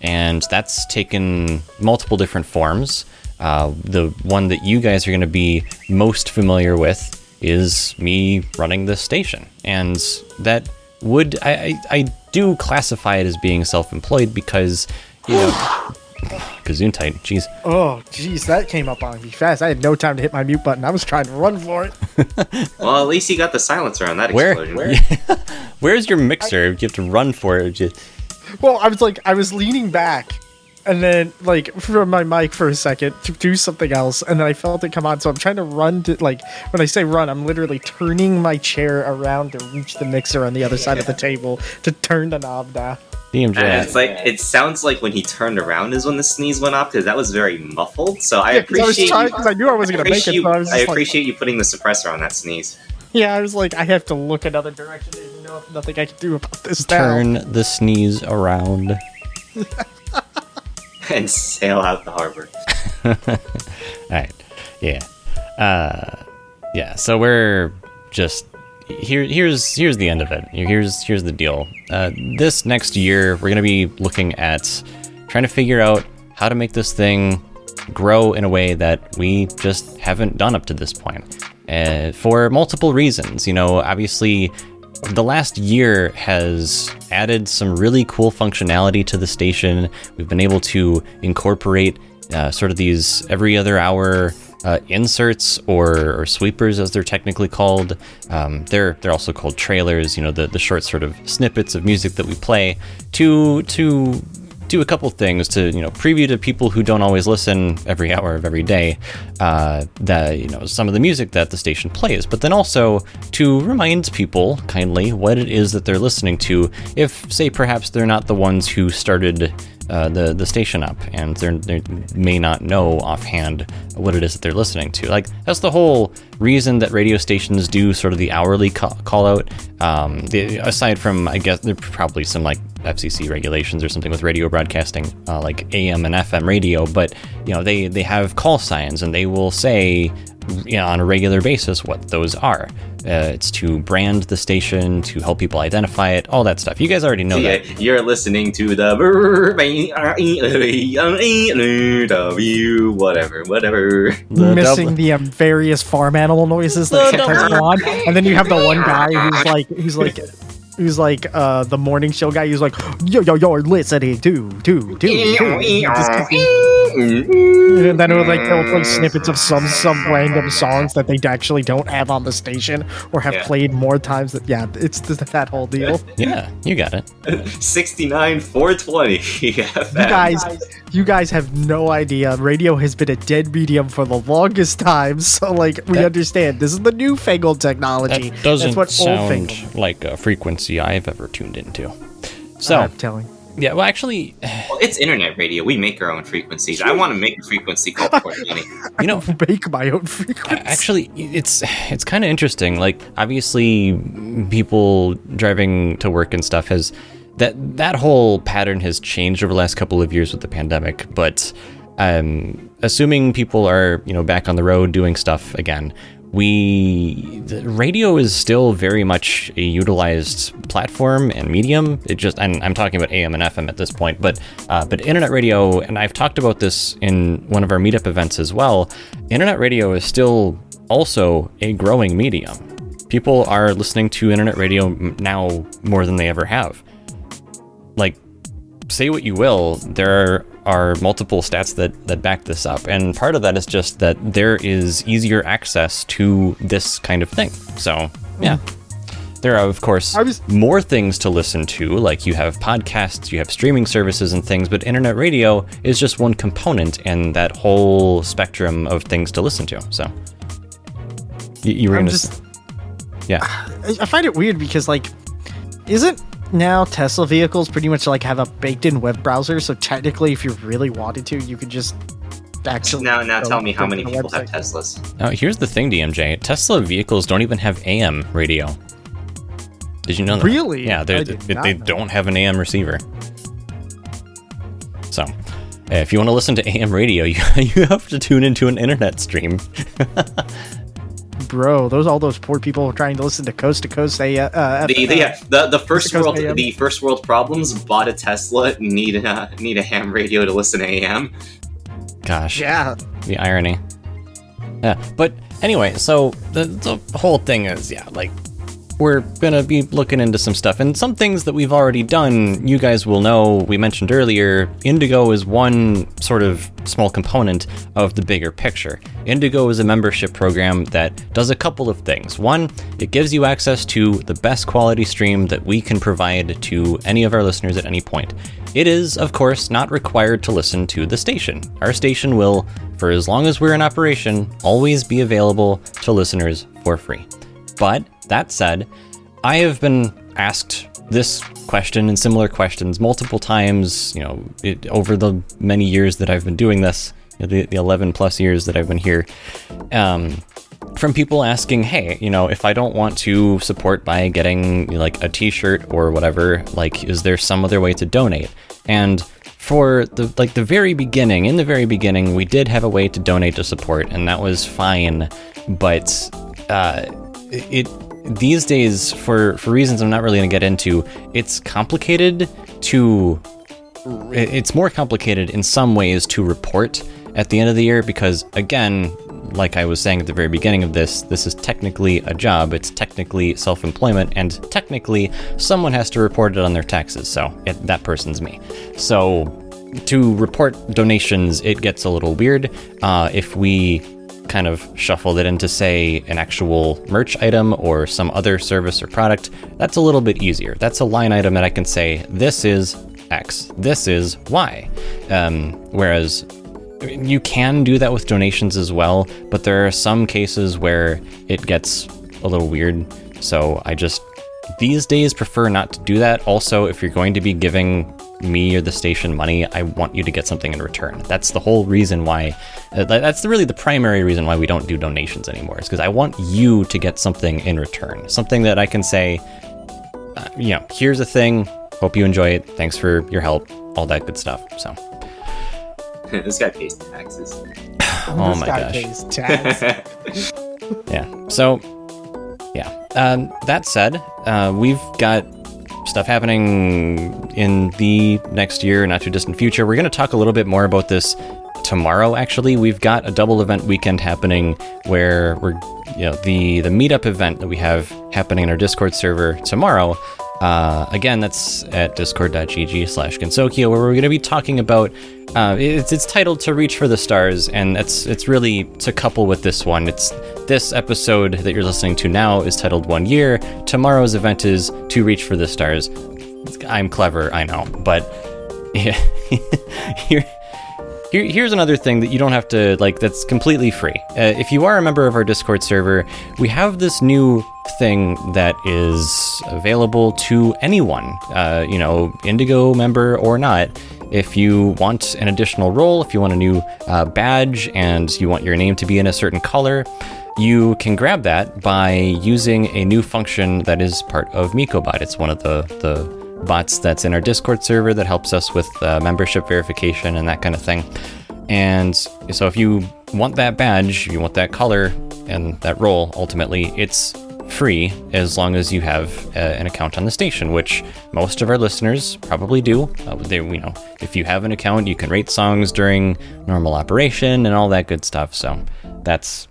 And that's taken multiple different forms. Uh, the one that you guys are going to be most familiar with is me running this station. And that would, I, I, I do classify it as being self employed because, you know, Gesundheit, jeez. Oh, jeez, that came up on me fast. I had no time to hit my mute button. I was trying to run for it. Well, at least you got the silencer on that Where, explosion. where's your mixer? You have to run for it. Just- Well, I was like, I was leaning back, and then like from my mic for a second to do something else, and then I felt it come on. So I'm trying to run to like when I say run, I'm literally turning my chair around to reach the mixer on the other side of the table to turn the knob down. DMJ. And it's like it sounds like when he turned around is when the sneeze went off because that was very muffled. So I Yeah, 'cause I appreciate trying you. because I knew I wasn't gonna make it. So I was I just like, appreciate you putting the suppressor on that sneeze yeah, I was like, I have to look another direction. There's no, nothing I can do about this now. Turn the sneeze around. and sail out the harbor. All right. Yeah. Uh, yeah. So we're just here. Here's here's the end of it. Here's here's the deal. Uh, this next year, we're gonna be looking at trying to figure out how to make this thing grow in a way that we just haven't done up to this point. Uh, for multiple reasons. You know, obviously, the last year has added some really cool functionality to the station. We've been able to incorporate uh, sort of these every other hour uh, inserts or, or sweepers, as they're technically called. Um, they're they're also called trailers. You know, the the short sort of snippets of music that we play to to do a couple things to you know preview to people who don't always listen every hour of every day uh, that you know some of the music that the station plays but then also to remind people kindly what it is that they're listening to if say perhaps they're not the ones who started uh, the the station up and they're, may not know offhand what it is that they're listening to like that's the whole reason that radio stations do sort of the hourly call, call out um, the, aside from i guess there probably some like FCC regulations or something with radio broadcasting, uh, like AM and FM radio. But you know, they they have call signs and they will say you know, on a regular basis what those are. Uh, it's to brand the station, to help people identify it, all that stuff. You guys already know Yeah, that. you're listening to the W, whatever, whatever. The missing dub- the um, various farm animal noises that sometimes go on, and then you have the one guy who's like, who's like, who's like uh, the morning show guy. Who's like, yo yo yo, listening to to to to. And then it would like they'll play snippets of some some random songs that they actually don't have on the station or have Yeah. played more times. That yeah, it's th- that whole deal. Yeah, you got it. 69 420 You guys, you guys have no idea. Radio has been a dead medium for the longest time. So like we That- understand this is the newfangled technology. That doesn't That's what sound old like a frequency I've ever tuned into. So, I'm telling. yeah, well, actually, Well, it's internet radio. We make our own frequencies. I want to make a frequency called Port Money. you know, Make my own frequency. actually it's it's kind of interesting like obviously people driving to work and stuff has that that whole pattern has changed over the last couple of years with the pandemic but um assuming people are you know back on the road doing stuff again we radio is still very much a utilized platform and medium. It just and i'm talking about am and fm at this point but uh, but internet radio and i've talked about this in one of our meetup events as well. Internet radio is still also a growing medium. People are listening to internet radio now more than they ever have. Like say what you will, there are multiple stats that, that back this up. And part of that is just that there is easier access to this kind of thing. So, yeah. There are, of course, was- more things to listen to, like you have podcasts, you have streaming services and things, but internet radio is just one component in that whole spectrum of things to listen to. So, you, you were going to. just- yeah. I I find it weird because like, isn't now Tesla vehicles pretty much like have a baked-in web browser? So technically, if you really wanted to, you could just actually. Now, now tell me how many the people have. Teslas. Now, here's the thing, DMJ. Tesla vehicles don't even have AM radio. Did you know that? Really? Yeah, they're- I did they, they don't have an AM receiver. So, if you want to listen to AM radio, you, you have to tune into an internet stream. Bro, those all those poor people trying to listen to coast to coast. They uh, uh, The, the, uh, yeah, the the first world AM. the first world problems bought a Tesla need a need a ham radio to listen to AM. Gosh, yeah. the irony. Yeah, but anyway, so the, the whole thing is, yeah, like we're gonna be looking into some stuff and some things that we've already done. You guys will know. We mentioned earlier, Indigo is one sort of small component of the bigger picture. Indigo is a membership program that does a couple of things. One, it gives you access to the best quality stream that we can provide to any of our listeners at any point. It is, of course, not required to listen to the station. Our station will, for as long as we're in operation, always be available to listeners for free. But that said, I have been asked this question and similar questions multiple times, you know, it, over the many years that I've been doing this, you know, the, the 11 plus years that I've been here. Um, from people asking, hey, you know, if I don't want to support by getting like a T-shirt or whatever, like, is there some other way to donate? And for the like the very beginning, in the very beginning, we did have a way to donate to support, and that was fine. But uh, it these days, for for reasons I'm not really going to get into, it's complicated to it's more complicated in some ways to report at the end of the year because again like i was saying at the very beginning of this this is technically a job it's technically self-employment and technically someone has to report it on their taxes so it, that person's me. So to report donations it gets a little weird. Uh, if we kind of shuffled it into say an actual merch item or some other service or product that's a little bit easier that's a line item that i can say this is X. This is Y. Um, whereas you can do that with donations as well, but there are some cases where it gets a little weird. So I just these days prefer not to do that. Also, if you're going to be giving me or the station money, I want you to get something in return. That's the whole reason why. Uh, that's really the primary reason why we don't do donations anymore. Is because I want you to get something in return, something that I can say, uh, you know, here's a thing. Hope you enjoy it. Thanks for your help. All that good stuff. So, this guy pays taxes. Oh this my guy gosh. pays tax. Yeah. So, yeah. Um, that said, uh, we've got stuff happening in the next year, not too distant future. We're going to talk a little bit more about this tomorrow. Actually, we've got a double event weekend happening where we're, you know, the the meetup event that we have happening in our Discord server tomorrow. Uh, again, that's at discord.gg slash Gensokyo, where we're going to be talking about. Uh, it's it's titled "To Reach for the Stars," and it's it's really to couple with this one. It's this episode that you're listening to now is titled "One Year." Tomorrow's event is "To Reach for the Stars." I'm clever, I know, but yeah, here. Here, here's another thing that you don't have to like that's completely free. Uh, if you are a member of our Discord server, we have this new thing that is available to anyone, uh, you know, Indigo member or not. If you want an additional role, if you want a new uh, badge, and you want your name to be in a certain color, you can grab that by using a new function that is part of MikoBot. It's one of the the bots that's in our Discord server that helps us with uh, membership verification and that kind of thing. And so, if you want that badge, you want that color and that role, ultimately, it's free as long as you have uh, an account on the station, which most of our listeners probably do. Uh, they, you know, if you have an account, you can rate songs during normal operation and all that good stuff. So that's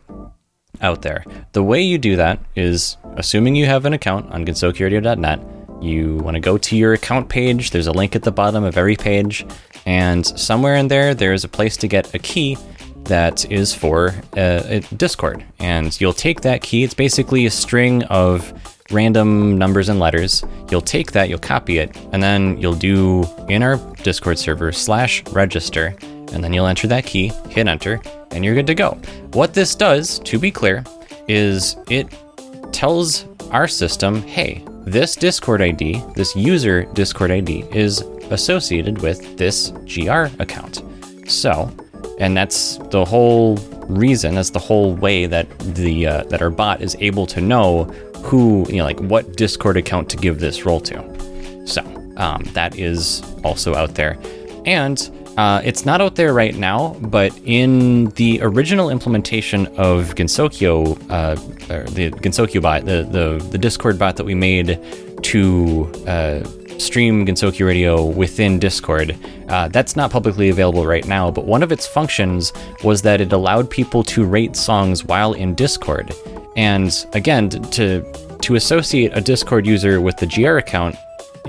out there. The way you do that is assuming you have an account on GensokyoRadio.net, you want to go to your account page. There's a link at the bottom of every page, and somewhere in there, there's a place to get a key that is for uh, Discord. And you'll take that key, it's basically a string of random numbers and letters. You'll take that, you'll copy it, and then you'll do in our Discord server slash register, and then you'll enter that key, hit enter, and you're good to go. What this does, to be clear, is it tells our system, hey, this Discord ID, this user Discord ID, is associated with this GR account. So, and that's the whole reason. That's the whole way that the uh, that our bot is able to know who you know, like what Discord account to give this role to. So um, that is also out there, and uh, it's not out there right now. But in the original implementation of Gensokyo, uh, the Gensokyo bot, the, the the Discord bot that we made to uh, stream Gensokyo Radio within Discord. Uh, that's not publicly available right now, but one of its functions was that it allowed people to rate songs while in Discord. And again, to to associate a Discord user with the GR account,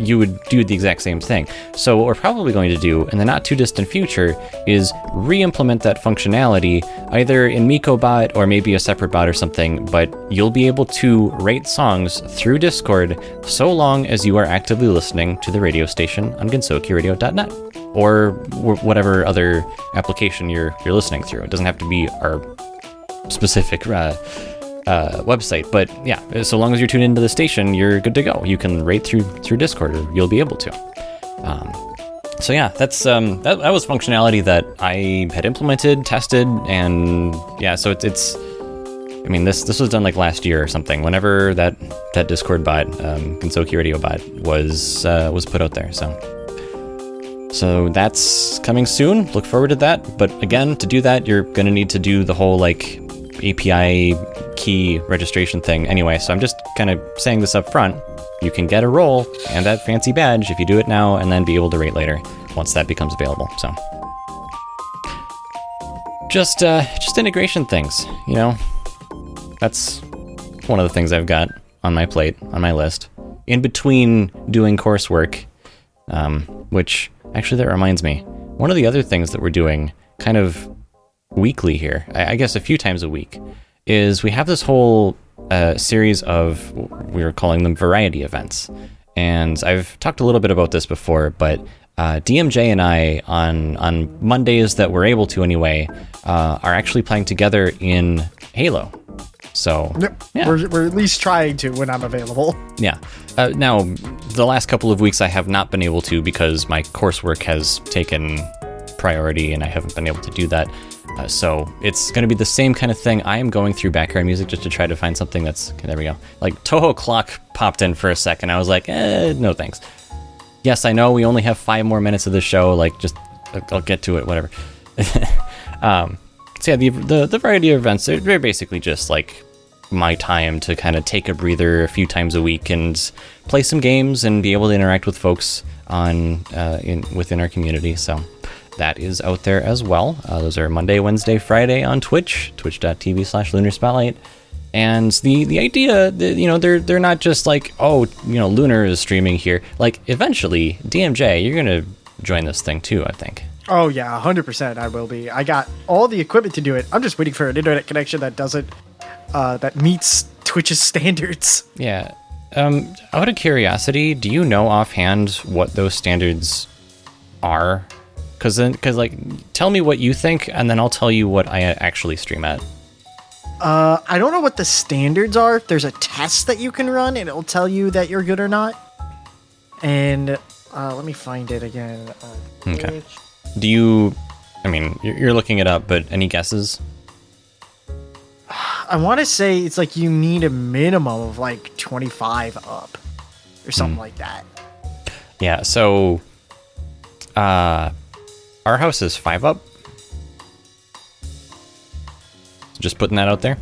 you would do the exact same thing. So what we're probably going to do in the not too distant future is re-implement that functionality either in MikoBot or maybe a separate bot or something, but you'll be able to rate songs through Discord so long as you are actively listening to the radio station on GensokyoRadio.net or wh- whatever other application you're you're listening through. It doesn't have to be our specific uh, uh, website. But yeah, so long as you're tuned into the station, you're good to go. You can rate through through Discord, or you'll be able to. Um, so yeah, that's um, that, that was functionality that I had implemented, tested, and yeah, so it's it's. I mean, this this was done like last year or something. Whenever that that Discord bot, um, Gensokyo Radio bot, was uh, was put out there. So so that's coming soon. Look forward to that. But again, to do that, you're gonna need to do the whole like API key registration thing anyway. So I'm just kind of saying this up front. You can get a role and that fancy badge if you do it now, and then be able to rate later once that becomes available. So just uh, just integration things, you know. That's one of the things I've got on my plate on my list in between doing coursework. Um, which actually that reminds me, one of the other things that we're doing kind of weekly here, I, I guess a few times a week, is we have this whole uh, series of we are calling them variety events, and I've talked a little bit about this before, but uh, DMJ and I on on Mondays that we're able to anyway uh, are actually playing together in Halo. So Yep. Yeah. We're, we're at least trying to when I'm available. yeah. Uh, now, the last couple of weeks I have not been able to because my coursework has taken priority and I haven't been able to do that. Uh, so it's going to be the same kind of thing. I am going through background music just to try to find something that's. Okay, there we go. Like Touhou Clock popped in for a second. I was like, eh, no thanks. Yes, I know we only have five more minutes of the show. Like, just I'll get to it, whatever. um, so yeah, the, the the variety of events they're, they're basically just like my time to kind of take a breather a few times a week and play some games and be able to interact with folks on uh, in within our community. So that is out there as well. Uh, those are Monday, Wednesday, Friday on Twitch, twitch.tv slash lunar spotlight. And the the idea that you know they're they're not just like oh you know lunar is streaming here like eventually DMJ you're gonna join this thing too I think Oh yeah, hundred percent. I will be. I got all the equipment to do it. I'm just waiting for an internet connection that doesn't uh, that meets Twitch's standards. Yeah. Um, out of curiosity, do you know offhand what those standards are? Because then, because like, tell me what you think, and then I'll tell you what I actually stream at. Uh, I don't know what the standards are. There's a test that you can run, and it'll tell you that you're good or not. And uh, let me find it again. Uh, Okay. Do you? I mean, you're, you're looking it up, but any guesses? I want to say it's like you need a minimum of like 25 up, or something like that. Yeah. So, uh, our house is five up. Just putting that out there,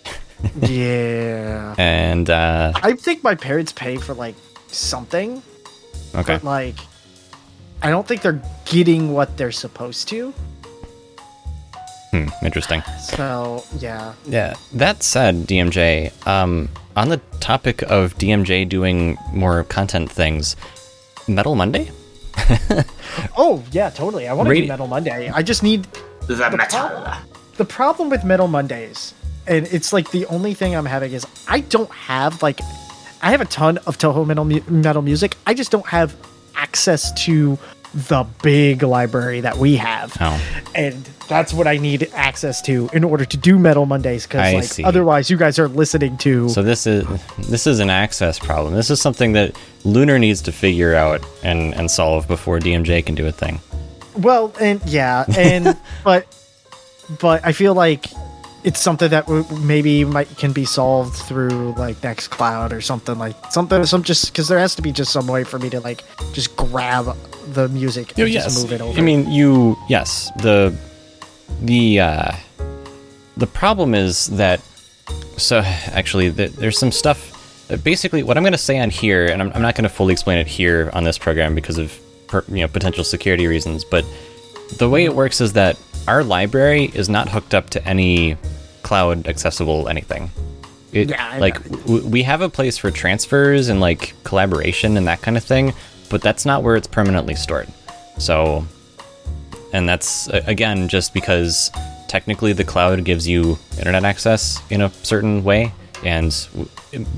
yeah. and uh, I think my parents pay for like something, okay. but like I don't think they're getting what they're supposed to. Hmm, interesting. So yeah, Yeah. That said, DMJ, um, on the topic of DMJ doing more content things, Metal Monday? oh yeah, totally. I want to Radi- do Metal Monday. I just need The metal. the problem with Metal Mondays, and it's like the only thing I'm having is I don't have like I have a ton of Touhou metal mu- metal music. I just don't have access to the big library that we have, Oh. and that's what I need access to in order to do Metal Mondays. Because like see. otherwise, you guys are listening to. So this is this is an access problem. This is something that Lunar needs to figure out and, and solve before DMJ can do a thing. Well, and yeah, and but but I feel like it's something that w- maybe might can be solved through like Nextcloud or something like something some just because there has to be just some way for me to like just grab the music and Oh, just move it over. I mean, you yes. The the uh, the problem is that so actually th- there's some stuff. Basically, what I'm going to say on here, and I'm, I'm not going to fully explain it here on this program because of per, you know potential security reasons. But the way it works is that our library is not hooked up to any cloud accessible anything. It, Yeah, I like w- we have a place for transfers and like collaboration and that kind of thing, but that's not where it's permanently stored. So, and that's again just because technically the cloud gives you internet access in a certain way, and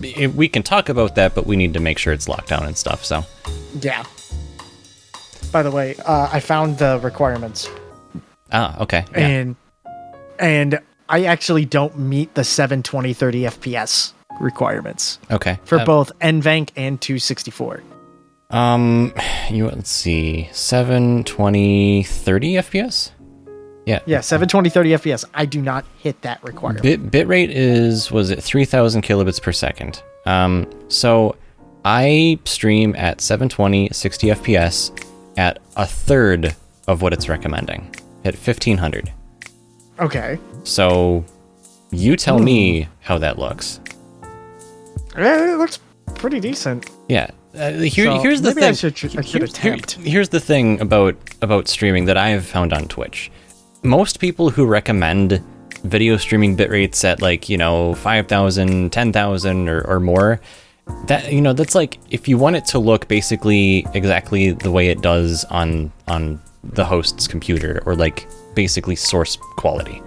w- we can talk about that, but we need to make sure it's locked down and stuff. So, yeah. By the way, uh, I found the requirements, ah, okay, yeah. and and I actually don't meet the 720 30 FPS requirements okay. for Uh, both NVENC and 264. Um, you let's see, 7, 20, 30 FPS. Yeah, Yeah, 720 30 FPS. I do not hit that requirement. Bit bitrate is was it 3000 kilobits per second. Um so I stream at 720 60 FPS at a third of what it's recommending at 1500. Okay. So you tell me how that looks. Yeah, it looks pretty decent. Yeah. Uh, here, So, here's the maybe I thing. should I should Here's- here- here's the thing about about streaming that I've found on Twitch. Most people who recommend video streaming bit rates at like you know 5000 10000 or, or more that you know that's like if you want it to look basically exactly the way it does on on the host's computer or like basically source quality.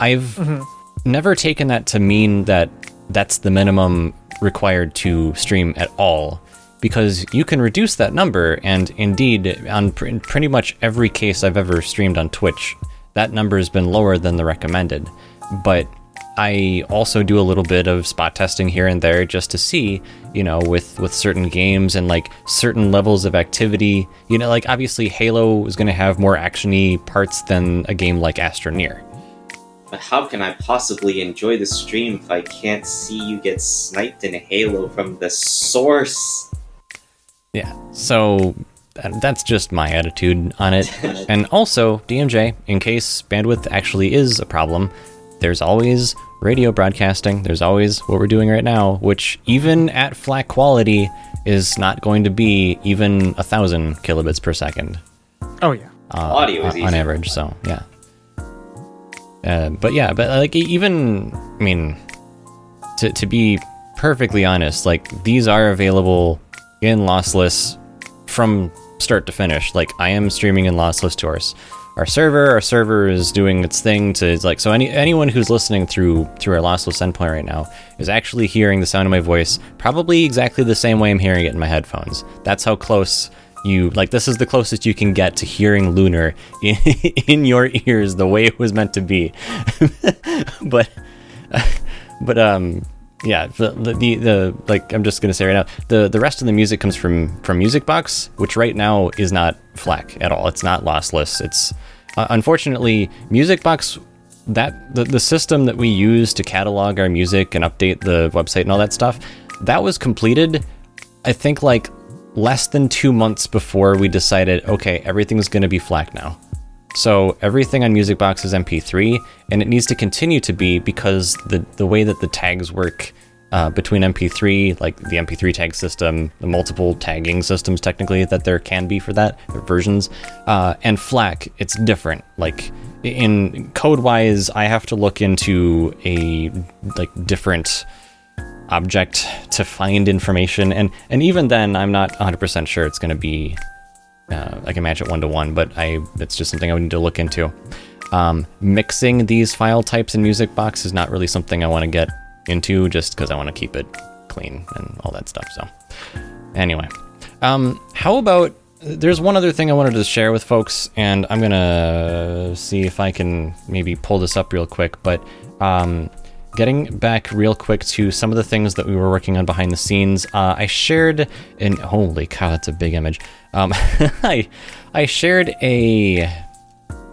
I've mm-hmm. never taken that to mean that that's the minimum required to stream at all because you can reduce that number and indeed on pr- in pretty much every case i've ever streamed on twitch that number has been lower than the recommended. But i also do a little bit of spot testing here and there just to see you know with with certain games and like certain levels of activity you know like obviously halo is going to have more actiony parts than a game like astroneer But how can I possibly enjoy the stream if I can't see you get sniped in Halo from the source? Yeah. So that's just my attitude on it. and also, DMJ, in case bandwidth actually is a problem, there's always radio broadcasting. There's always what we're doing right now, which even at flat quality is not going to be even a thousand kilobits per second Oh yeah. Audio is on, easy. on average. So yeah. Uh, but yeah, but like even I mean, to to be perfectly honest, like these are available in lossless from start to finish. Like I am streaming in lossless to our s- our server. Our server is doing its thing to it's like so any anyone who's listening through through our lossless endpoint right now is actually hearing the sound of my voice probably exactly the same way I'm hearing it in my headphones. That's how close you like this is the closest you can get to hearing lunar in, in your ears the way it was meant to be but but um yeah the, the the the like i'm just gonna say right now the the rest of the music comes from from music box which right now is not flac at all. It's not lossless. It's uh, unfortunately music box that the, the system that we use to catalog our music and update the website and all that stuff that was completed i think like less than two months before we decided okay everything's to be flac now so everything on Music Box is MP3, and it needs to continue to be because the the way that the tags work uh, between MP3, like the MP3 tag system, the multiple tagging systems technically that there can be for that versions, uh, and FLAC, it's different. Like in code wise, I have to look into a like different object to find information, and and even then, I'm not 100% sure it's going to be uh, I can match it one to one, but I it's just something I would need to look into. Um, mixing these file types in Music Box is not really something I want to get into, just because I want to keep it clean and all that stuff. So, anyway, um, how about there's one other thing I wanted to share with folks, and I'm gonna see if I can maybe pull this up real quick, but. Um, getting back real quick to some of the things that we were working on behind the scenes, uh, I shared an holy cow, that's a big image. Um, I I shared a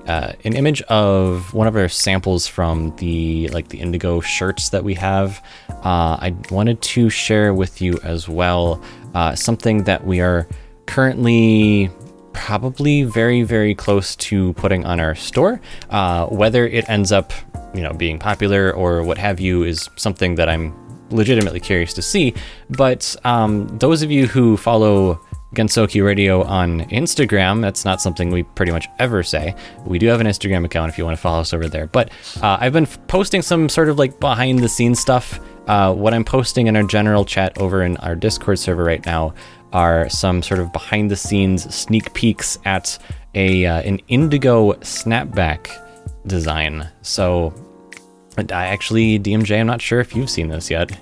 uh, an image of one of our samples from the like the Indigo shirts that we have. Uh, I wanted to share with you as well uh, something that we are currently probably very very close to putting on our store. Uh, whether it ends up you know being popular or what have you is something that I'm legitimately curious to see. But um, those of you who follow Gensokyo Radio on Instagram. That's not something we pretty much ever say. We do have an Instagram account if you want to follow us over there. But uh, I've been f- posting some sort of like behind the scenes stuff. Uh, what I'm posting in our general chat over in our Discord server right now are some sort of behind the scenes sneak peeks at a uh, an Indigo snapback design. So I actually DMJ, I'm not sure if you've seen this yet.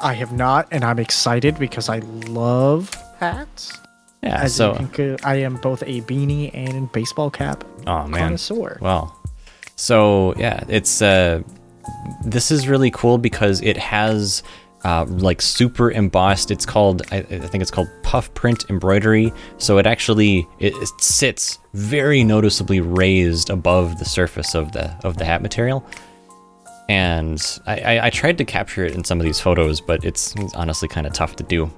I have not, and I'm excited because I love hats. Yeah. As so can, I am both a beanie and baseball cap oh man. connoisseur. Well, so yeah, it's uh, this is really cool because it has uh, like super embossed. It's called I, I think it's called puff print embroidery. So it actually it, it sits very noticeably raised above the surface of the of the hat material. And I, I, I tried to capture it in some of these photos, but it's, it's honestly kind of tough to do.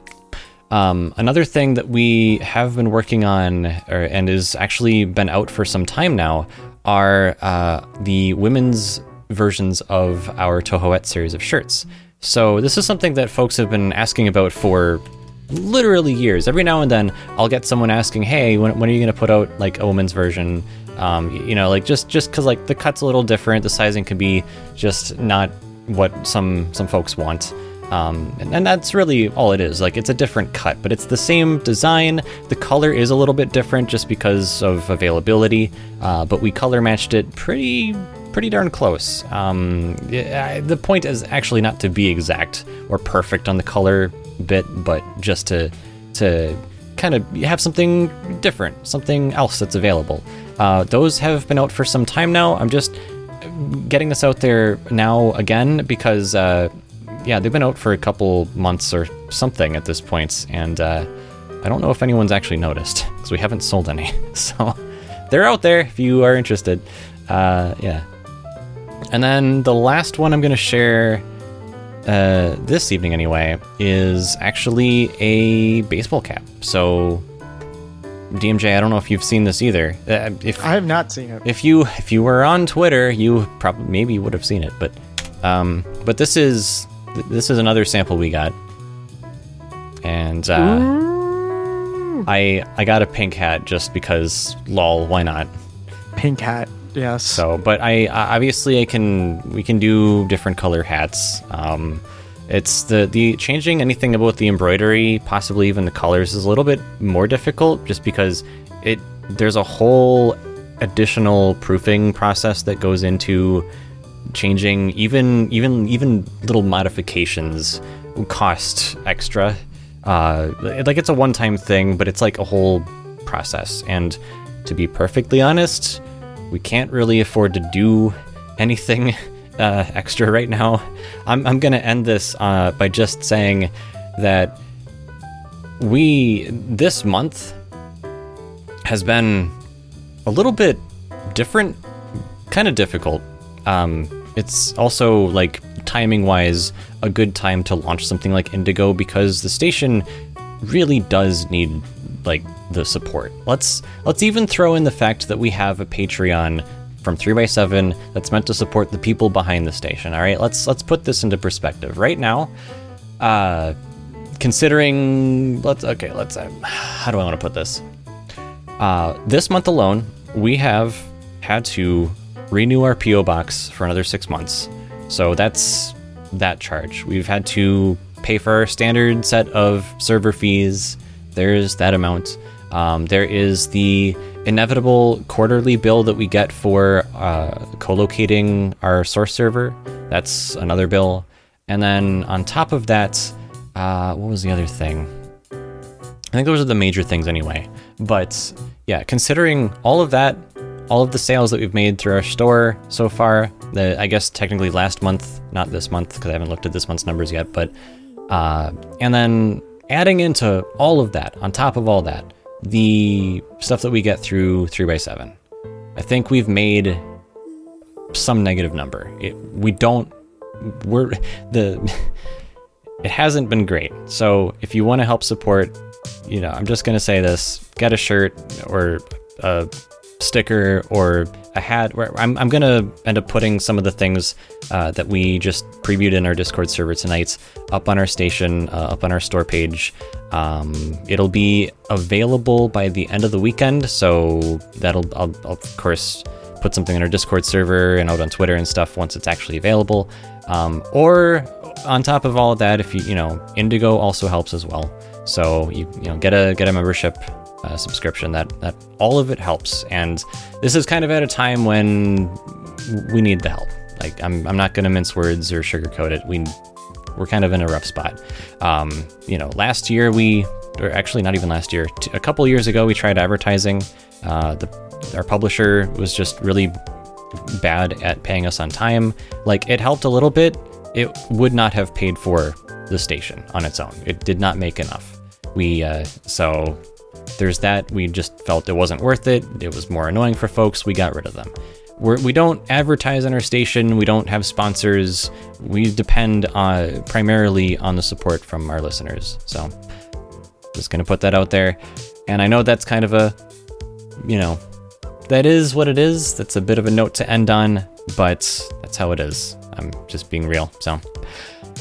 Um, another thing that we have been working on, or, and is actually been out for some time now, are uh, the women's versions of our Tohoet series of shirts. So this is something that folks have been asking about for literally years. Every now and then, I'll get someone asking, "Hey, when, when are you going to put out like a woman's version?" Um, you know, like just just because like the cut's a little different, the sizing can be just not what some some folks want. Um, and, and that's really all it is. Like it's a different cut, but it's the same design. The color is a little bit different just because of availability, uh, but we color matched it pretty pretty darn close. Um, yeah, the point is actually not to be exact or perfect on the color bit, but just to to kind of have something different, something else that's available. Uh, those have been out for some time now. I'm just getting this out there now again because uh, yeah, they've been out for a couple months or something at this point, and uh, I don't know if anyone's actually noticed because we haven't sold any. So they're out there if you are interested. Uh, yeah. And then the last one I'm going to share uh, this evening, anyway, is actually a baseball cap. So DMJ, I don't know if you've seen this either. Uh, if I have not seen it. if you if you were on Twitter, you probably maybe would have seen it. But um, but this is th- this is another sample we got, and uh, I I got a pink hat just because lol, why not? Pink hat. Yes. So, but I I- obviously I can we can do different color hats. Um, it's the the changing anything about the embroidery, possibly even the colors, is a little bit more difficult just because it there's a whole additional proofing process that goes into changing. Even even even little modifications cost extra. Uh like it's a one-time thing but it's like a whole process. And to be perfectly honest we can't really afford to do anything uh, extra right now. I'm, I'm gonna end this uh, by just saying that we this month has been a little bit different, kind of difficult. Um, it's also like timing wise a good time to launch something like Indigo because the station really does need like the support. Let's let's even throw in the fact that we have a Patreon from 3x7 that's meant to support the people behind the station. All right, let's let's put this into perspective. Right now, uh, considering let's okay, let's uh, how do I want to put this? Uh, this month alone, we have had to renew our PO box for another six months. So that's that charge. We've had to pay for our standard set of server fees. There's that amount. Um, there is the inevitable quarterly bill that we get for uh, co-locating our source server. That's another bill. And then on top of that, uh, what was the other thing? I think those are the major things anyway. But yeah, considering all of that, all of the sales that we've made through our store so far, the I guess technically last month, not this month because I haven't looked at this month's numbers yet, but uh, and then adding into all of that, on top of all that, the stuff that we get through 3x7, I think we've made some negative number. It, we don't, we're, the, it hasn't been great. So if you want to help support, you know, I'm just going to say this get a shirt or a sticker or a hat. I'm, I'm going to end up putting some of the things uh, that we just previewed in our Discord server tonight up on our station, uh, up on our store page. Um, it'll be available by the end of the weekend. So that'll, I'll, I'll of course, put something in our Discord server and out on Twitter and stuff once it's actually available. Um, or on top of all of that, if you you know, Indigo also helps as well. So you you know get a get a membership uh, subscription. That that all of it helps. And this is kind of at a time when we need the help. Like I'm I'm not gonna mince words or sugarcoat it. We we're kind of in a rough spot. Um, you know, last year we, or actually not even last year, t- a couple years ago we tried advertising. Uh, the our publisher was just really bad at paying us on time. Like it helped a little bit. It would not have paid for the station on its own. It did not make enough. We uh, so there's that. We just felt it wasn't worth it. It was more annoying for folks. We got rid of them. We're, we don't advertise on our station. We don't have sponsors. We depend on primarily on the support from our listeners. So just gonna put that out there. And I know that's kind of a, you know, that is what it is. That's a bit of a note to end on, but that's how it is. I'm just being real. So,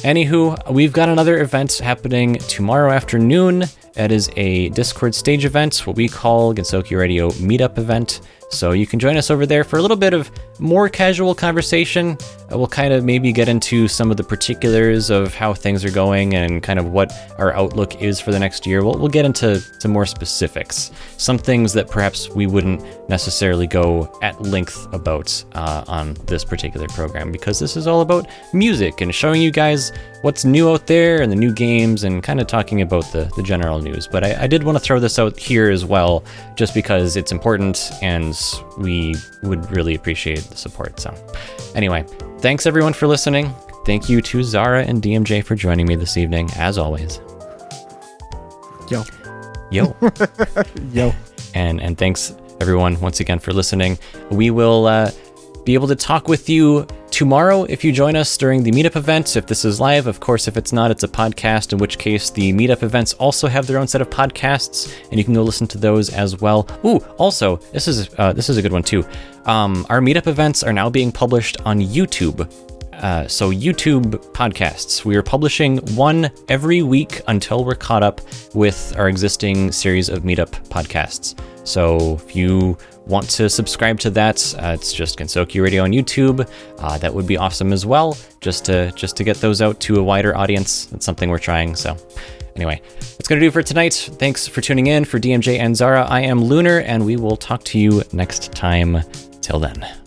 anywho, we've got another event happening tomorrow afternoon. It is a Discord stage event, what we call Gensokyo Radio Meetup event. So you can join us over there for a little bit of more casual conversation. Uh, We'll kind of maybe get into some of the particulars of how things are going and kind of what our outlook is for the next year. We'll, we'll get into some more specifics, some things that perhaps we wouldn't necessarily go at length about uh, on this particular program because this is all about music and showing you guys what's new out there and the new games and kind of talking about the, the general news. But I, I did want to throw this out here as well, just because it's important and we would really appreciate the support. So, anyway, thanks everyone for listening. Thank you to Zara and DMJ for joining me this evening, as always. Yo. Yo. Yo. and and thanks everyone once again for listening. We will uh, be able to talk with you tomorrow if you join us during the meetup event. If this is live, of course, if it's not, it's a podcast, in which case the meetup events also have their own set of podcasts, and you can go listen to those as well. Ooh, also, this is uh, this is a good one too. Um, our meetup events are now being published on YouTube. Uh, so, YouTube podcasts. We are publishing one every week until we're caught up with our existing series of meetup podcasts. So, if you want to subscribe to that, uh, it's just Gensokyo Radio on YouTube. Uh, that would be awesome as well, just to just to get those out to a wider audience. That's something we're trying. So, anyway, that's gonna do for tonight. Thanks for tuning in. For DMJ and Zara, I am Lunar, and we will talk to you next time. Till then.